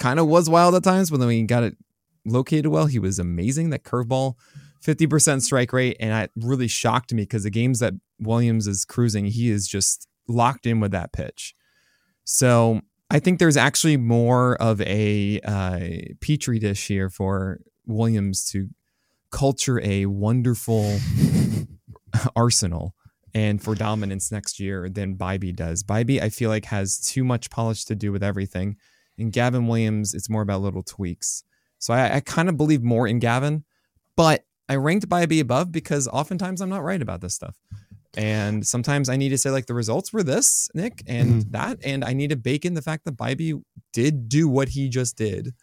Speaker 2: kind of was wild at times, but then we got it located well. He was amazing. That curveball, 50% strike rate. And it really shocked me because the games that Williams is cruising, he is just locked in with that pitch. So I think there's actually more of a uh, petri dish here for Williams to culture a wonderful (laughs) arsenal and for dominance next year than Bibee does. Bibee, I feel like, has too much polish to do with everything. And Gavin Williams, it's more about little tweaks. So I, I kind of believe more in Gavin, but I ranked Bibee above because oftentimes I'm not right about this stuff. And sometimes I need to say, like, the results were this, Nick, and mm-hmm. that. And I need to bake in the fact that Bibee did do what he just did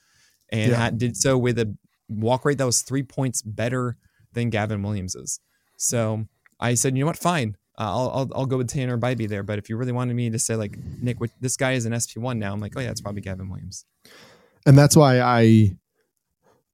Speaker 2: and yeah. did so with a walk rate that was three points better than Gavin Williams's. So I said, you know what? Fine. Uh, I'll, I'll, I'll go with Tanner Bibee there. But if you really wanted me to say, like, Nick, this guy is an SP1 now, I'm like, oh, yeah, it's probably Gavin Williams.
Speaker 1: And that's why I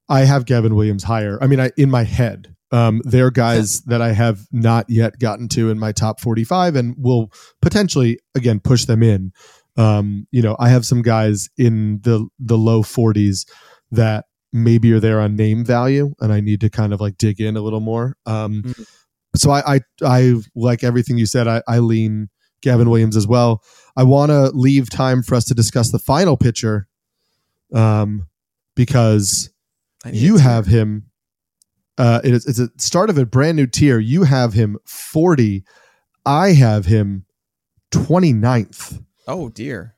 Speaker 1: I have Gavin Williams higher. I mean, I in my head, um, they're guys that I have not yet gotten to in my top 45 and will potentially again push them in. Um, you know, I have some guys in the the low 40s that maybe are there on name value and I need to kind of like dig in a little more. Um, mm-hmm. so I, I I like everything you said. I, I lean Gavin Williams as well. I want to leave time for us to discuss the final pitcher um, because you have him. Uh, it is, it's a start of a brand new tier. You have him 40. I have him 29th.
Speaker 2: Oh, dear.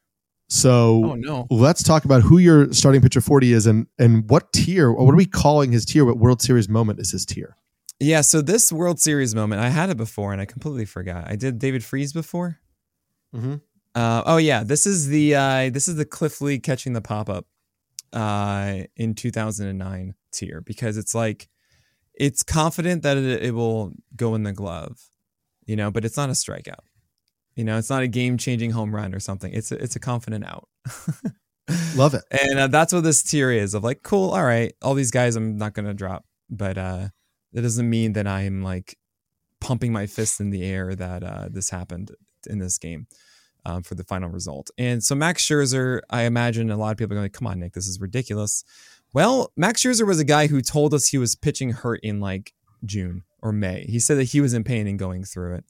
Speaker 1: So
Speaker 2: oh, no.
Speaker 1: let's talk about who your starting pitcher 40 is and, and what tier, what are we calling his tier? What World Series moment is his tier?
Speaker 2: Yeah, so this World Series moment, I had it before and I completely forgot. I did David Freese before. Mm-hmm. Uh, oh yeah, this is the uh, this is the Cliff Lee catching the pop up uh, in 2009 tier because it's like it's confident that it, it will go in the glove, you know, but it's not a strikeout. You know, it's not a game changing home run or something. It's a, it's a confident out. (laughs)
Speaker 1: Love it.
Speaker 2: And uh, that's what this tier is of like, cool, all right, all these guys I'm not going to drop, but uh, that doesn't mean that I'm like pumping my fist in the air that uh, this happened in this game um, for the final result. And so Max Scherzer, I imagine a lot of people are going, come on, Nick, this is ridiculous. Well, Max Scherzer was a guy who told us he was pitching hurt in like June or May. He said that he was in pain and going through it.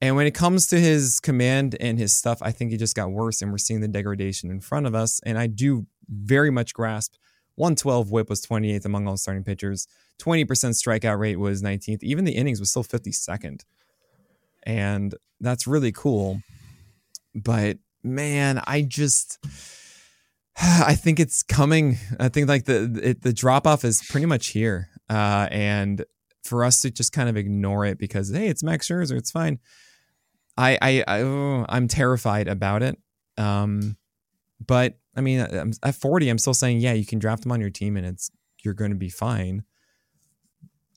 Speaker 2: And when it comes to his command and his stuff, I think it just got worse, and we're seeing the degradation in front of us. And I do very much grasp 112 whip was 28th among all starting pitchers, 20% strikeout rate was 19th. Even the innings was still 52nd. And that's really cool. But man, I just (sighs) I think it's coming. I think like the it, the drop off is pretty much here, uh, and for us to just kind of ignore it because hey, it's Max Scherzer, it's fine. I I, I oh, I'm terrified about it. Um, but I mean, at 40, I'm still saying yeah, you can draft him on your team and it's you're going to be fine.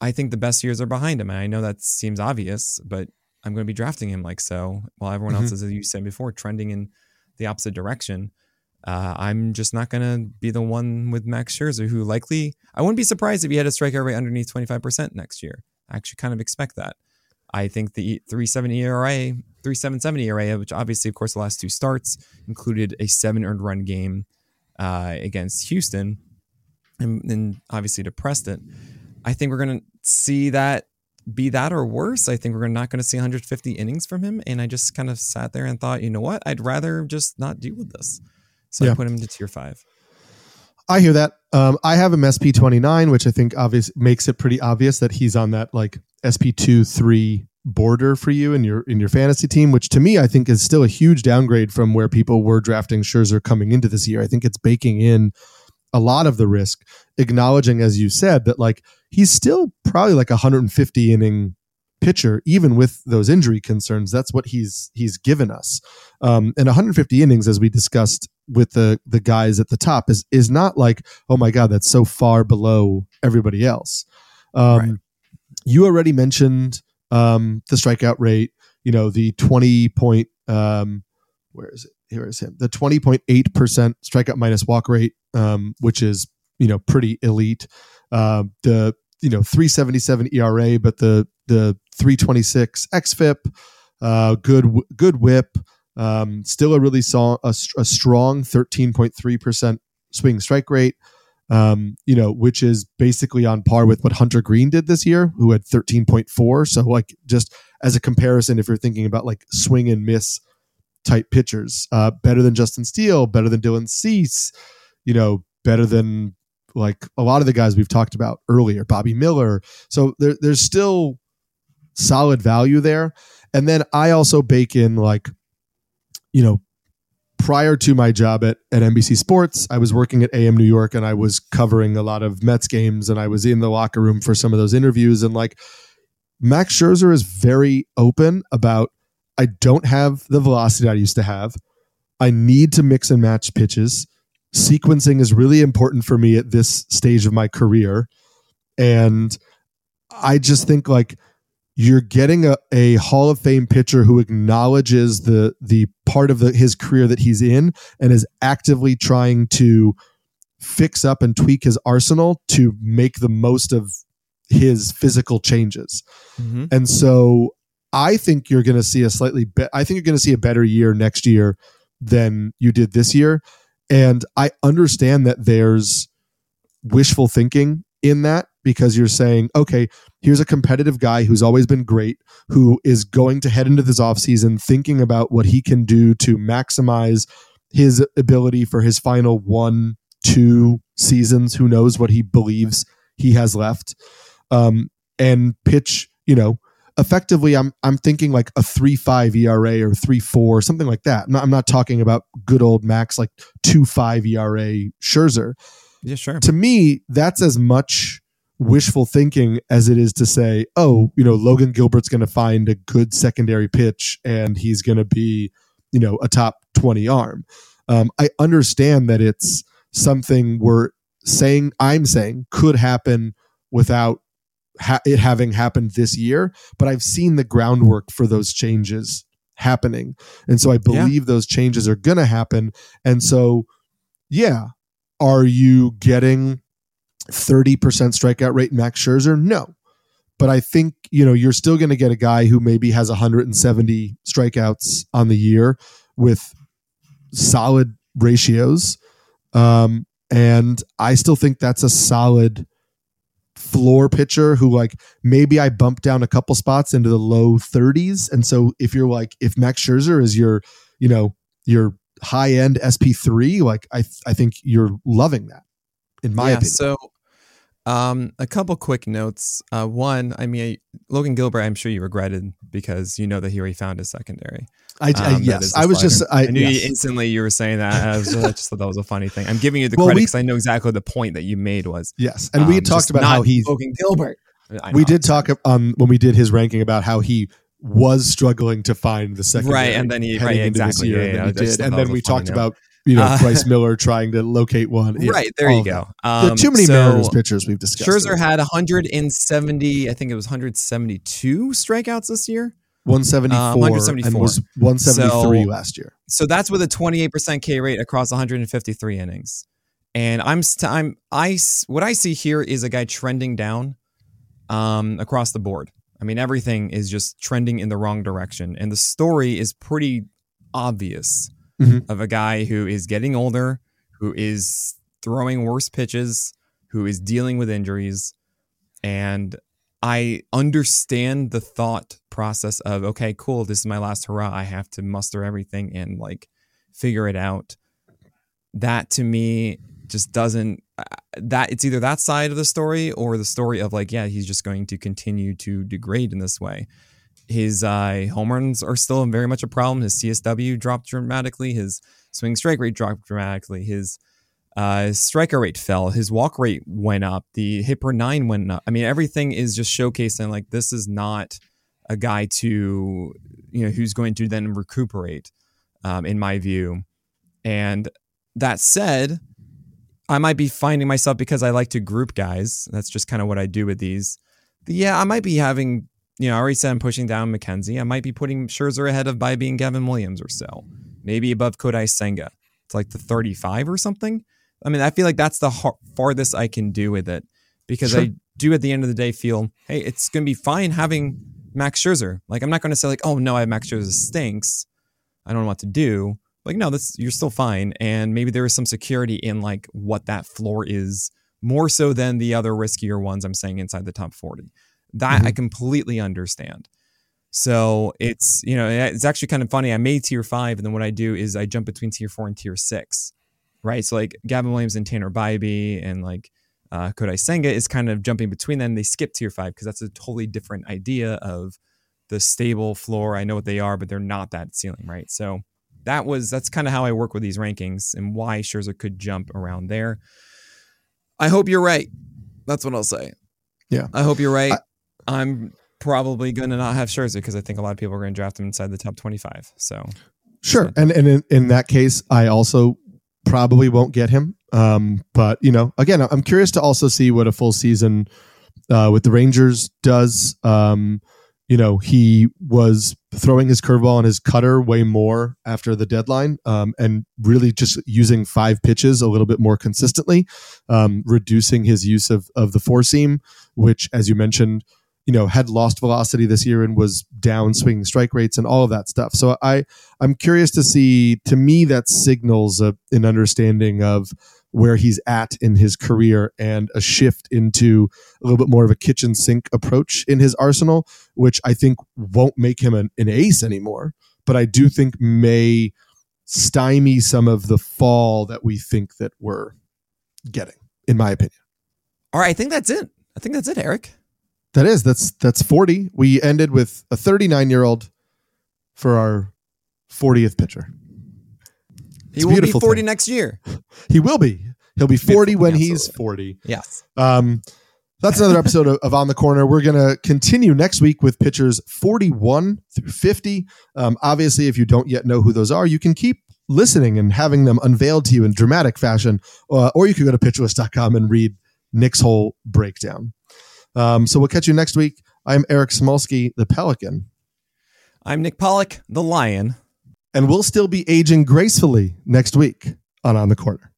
Speaker 2: I think the best years are behind him, and I know that seems obvious, but I'm going to be drafting him like so, while everyone mm-hmm. else is, as you said before, trending in the opposite direction. Uh, I'm just not going to be the one with Max Scherzer, who likely I wouldn't be surprised if he had a strikeout rate underneath 25% next year. I actually kind of expect that. I think the 370 ERA, 3770 ERA, which obviously, of course, the last two starts included a seven earned run game uh, against Houston and, and obviously depressed it. I think we're going to see that be that or worse. I think we're not going to see 150 innings from him. And I just kind of sat there and thought, you know what? I'd rather just not deal with this. So
Speaker 1: Yeah.
Speaker 2: I put him into tier five.
Speaker 1: I hear that. Um, I have him SP twenty nine, which I think obvious makes it pretty obvious that he's on that like SP two three border for you in your in your fantasy team, which to me I think is still a huge downgrade from where people were drafting Scherzer coming into this year. I think it's baking in a lot of the risk, acknowledging as you said that like he's still probably like a 150 inning pitcher, even with those injury concerns. That's what he's he's given us. Um, and 150 innings, as we discussed with the the guys at the top, is is not like oh my god, that's so far below everybody else. Um,
Speaker 2: Right.
Speaker 1: You already mentioned um, the strikeout rate. You know the 20 point. Um, where is it? Here is him. The 20.8 percent strikeout minus walk rate, um, which is you know pretty elite. Uh, the you know 377 ERA, but the the 326 xFIP, uh, good good WHIP, um, still a really saw a, a strong 13.3 percent swing strike rate. Um, you know, which is basically on par with what Hunter Greene did this year, who had 13.4. So, like, just as a comparison, if you're thinking about like swing and miss type pitchers, uh, better than Justin Steele, better than Dylan Cease, you know, better than like a lot of the guys we've talked about earlier, Bobby Miller. So there, there's still solid value there. And then I also bake in like, you know, prior to my job at, at NBC Sports, I was working at AM New York and I was covering a lot of Mets games and I was in the locker room for some of those interviews. And like Max Scherzer is very open about I don't have the velocity I used to have. I need to mix and match pitches. Sequencing is really important for me at this stage of my career. And I just think like you're getting a, a Hall of Fame pitcher who acknowledges the the part of the, his career that he's in and is actively trying to fix up and tweak his arsenal to make the most of his physical changes.
Speaker 2: Mm-hmm.
Speaker 1: And so I think you're going to see a slightly be- I think you're going to see a better year next year than you did this year. And I understand that there's wishful thinking in that because you're saying, okay, here's a competitive guy who's always been great, who is going to head into this offseason thinking about what he can do to maximize his ability for his final one, two seasons. Who knows what he believes he has left. Um, and pitch, you know, effectively I'm I'm thinking like a three five ERA or three four, something like that. I'm not, I'm not talking about good old Max like two five ERA Scherzer
Speaker 2: Yeah, sure.
Speaker 1: to me, that's as much wishful thinking as it is to say, oh, you know, Logan Gilbert's going to find a good secondary pitch and he's going to be, you know, a top 20 arm. Um, I understand that it's something we're saying, I'm saying could happen without ha- it having happened this year, but I've seen the groundwork for those changes happening. And so I believe those changes are going to happen. And so, yeah, are you getting 30% strikeout rate Max Scherzer? No. But I think, you know, you're still going to get a guy who maybe has 170 strikeouts on the year with solid ratios. Um, and I still think that's a solid floor pitcher who like maybe I bump down a couple spots into the low 30s. And so if you're like if Max Scherzer is your, you know, your high end SP3, like I I think you're loving that in my
Speaker 2: yeah,
Speaker 1: opinion.
Speaker 2: So, um, a couple quick notes. Uh, one, I mean, Logan Gilbert, I'm sure you regretted because you know that he already found his secondary.
Speaker 1: I, I
Speaker 2: Um,
Speaker 1: yes, I was
Speaker 2: slider.
Speaker 1: just I,
Speaker 2: I knew you instantly you were saying that. I, was, I just thought that was a funny thing. I'm giving you the
Speaker 1: Well,
Speaker 2: credit because I know exactly the point that you made was.
Speaker 1: yes. And we
Speaker 2: um,
Speaker 1: had talked about how he
Speaker 2: Logan Gilbert.
Speaker 1: We did talk um when we did his ranking about how he was struggling to find the second
Speaker 2: Right, and then he- right, exactly,
Speaker 1: year,
Speaker 2: yeah,
Speaker 1: and then
Speaker 2: yeah,
Speaker 1: he did, and then we talked
Speaker 2: note.
Speaker 1: about you know
Speaker 2: Uh,
Speaker 1: Bryce (laughs) Miller trying to locate one. Yeah,
Speaker 2: Right there, you go.
Speaker 1: that. There are
Speaker 2: Um,
Speaker 1: too many
Speaker 2: so
Speaker 1: Mariners pitchers we've discussed.
Speaker 2: Scherzer had 170. I think it was 172 strikeouts this year.
Speaker 1: 174,
Speaker 2: um, 174.
Speaker 1: and was 173
Speaker 2: So-
Speaker 1: last year.
Speaker 2: So that's with a 28% K rate across 153 innings. And I'm st- I'm I what I see here is a guy trending down um, across the board. I mean everything is just trending in the wrong direction and the story is pretty obvious
Speaker 1: Mhm.
Speaker 2: of a guy who is getting older, who is throwing worse pitches, who is dealing with injuries and I understand the thought process of okay, cool, this is my last hurrah. I have to muster everything and like figure it out. That to me just doesn't uh, that it's either that side of the story or the story of like yeah, he's just going to continue to degrade in this way. His uh, home runs are still very much a problem. His CSW dropped dramatically. His swing strike rate dropped dramatically. His uh, striker rate fell. His walk rate went up. The hit per nine went up. I mean, everything is just showcasing like this is not a guy to you know who's going to then recuperate, um, in my view. And that said, I might be finding myself because I like to group guys. That's just kind of what I do with these. Yeah, I might be having you know, I already said I'm pushing down McKenzie. I might be putting Scherzer ahead of Bibee Gavin Williams or so, maybe above Kodai Senga. It's like the 35 or something. I mean, I feel like that's the har- farthest I can do with it because sure. I do at the end of the day feel, hey, it's going to be fine having Max Scherzer. Like, I'm not going to say like, oh no, I have Max Scherzer stinks. I don't know what to do. Like, no, this you're still fine, and maybe there is some security in like what that floor is more so than the other riskier ones I'm saying inside the top 40. That mm-hmm. I completely understand. So it's you know it's actually kind of funny. I made tier five, and then what I do is I jump between tier four and tier six, right? So like Gavin Williams and Tanner Bibee and like uh, Kodai Senga is kind of jumping between them. They skip tier five because that's a totally different idea of the stable floor. I know what they are, but they're not that ceiling, right? So that was that's kind of how I work with these rankings and why Scherzer could jump around there. I hope you're right. That's what I'll say.
Speaker 1: Yeah,
Speaker 2: I hope you're right. I, I'm probably going to not have Scherzer because I think a lot of people are going to draft him inside the top 25. So
Speaker 1: sure, and and in, in that case, I also probably won't get him. Um, but you know, again, I'm curious to also see what a full season uh, with the Rangers does. Um, you know, he was throwing his curveball and his cutter way more after the deadline, um, and really just using five pitches a little bit more consistently, um, reducing his use of of the four seam, which, as you mentioned, you know had lost velocity this year and was down swinging strike rates and all of that stuff. So i i'm curious to see to me that signals a, an understanding of where he's at in his career and a shift into a little bit more of a kitchen sink approach in his arsenal which i think won't make him an, an ace anymore but i do think may stymie some of the fall that we think that we're getting in my opinion.
Speaker 2: All right i think that's it. I think that's it eric
Speaker 1: that is that's that's 40. We ended with a 39 year old for our 40th pitcher.
Speaker 2: It's he will be 40 thing. next year. (laughs)
Speaker 1: He will be. He'll be 40 when he's 40.
Speaker 2: Yes.
Speaker 1: Um, that's another episode of, of, On the Corner. We're going to continue next week with pitchers 41 through 50. Um, obviously, if you don't yet know who those are, you can keep listening and having them unveiled to you in dramatic fashion, uh, or you can go to pitcherlist.com and read Nick's whole breakdown. Um, so we'll catch you next week. I'm Eric Samulski, the Pelican.
Speaker 2: I'm Nick Pollack, the Lion.
Speaker 1: And we'll still be aging gracefully next week on On the Corner.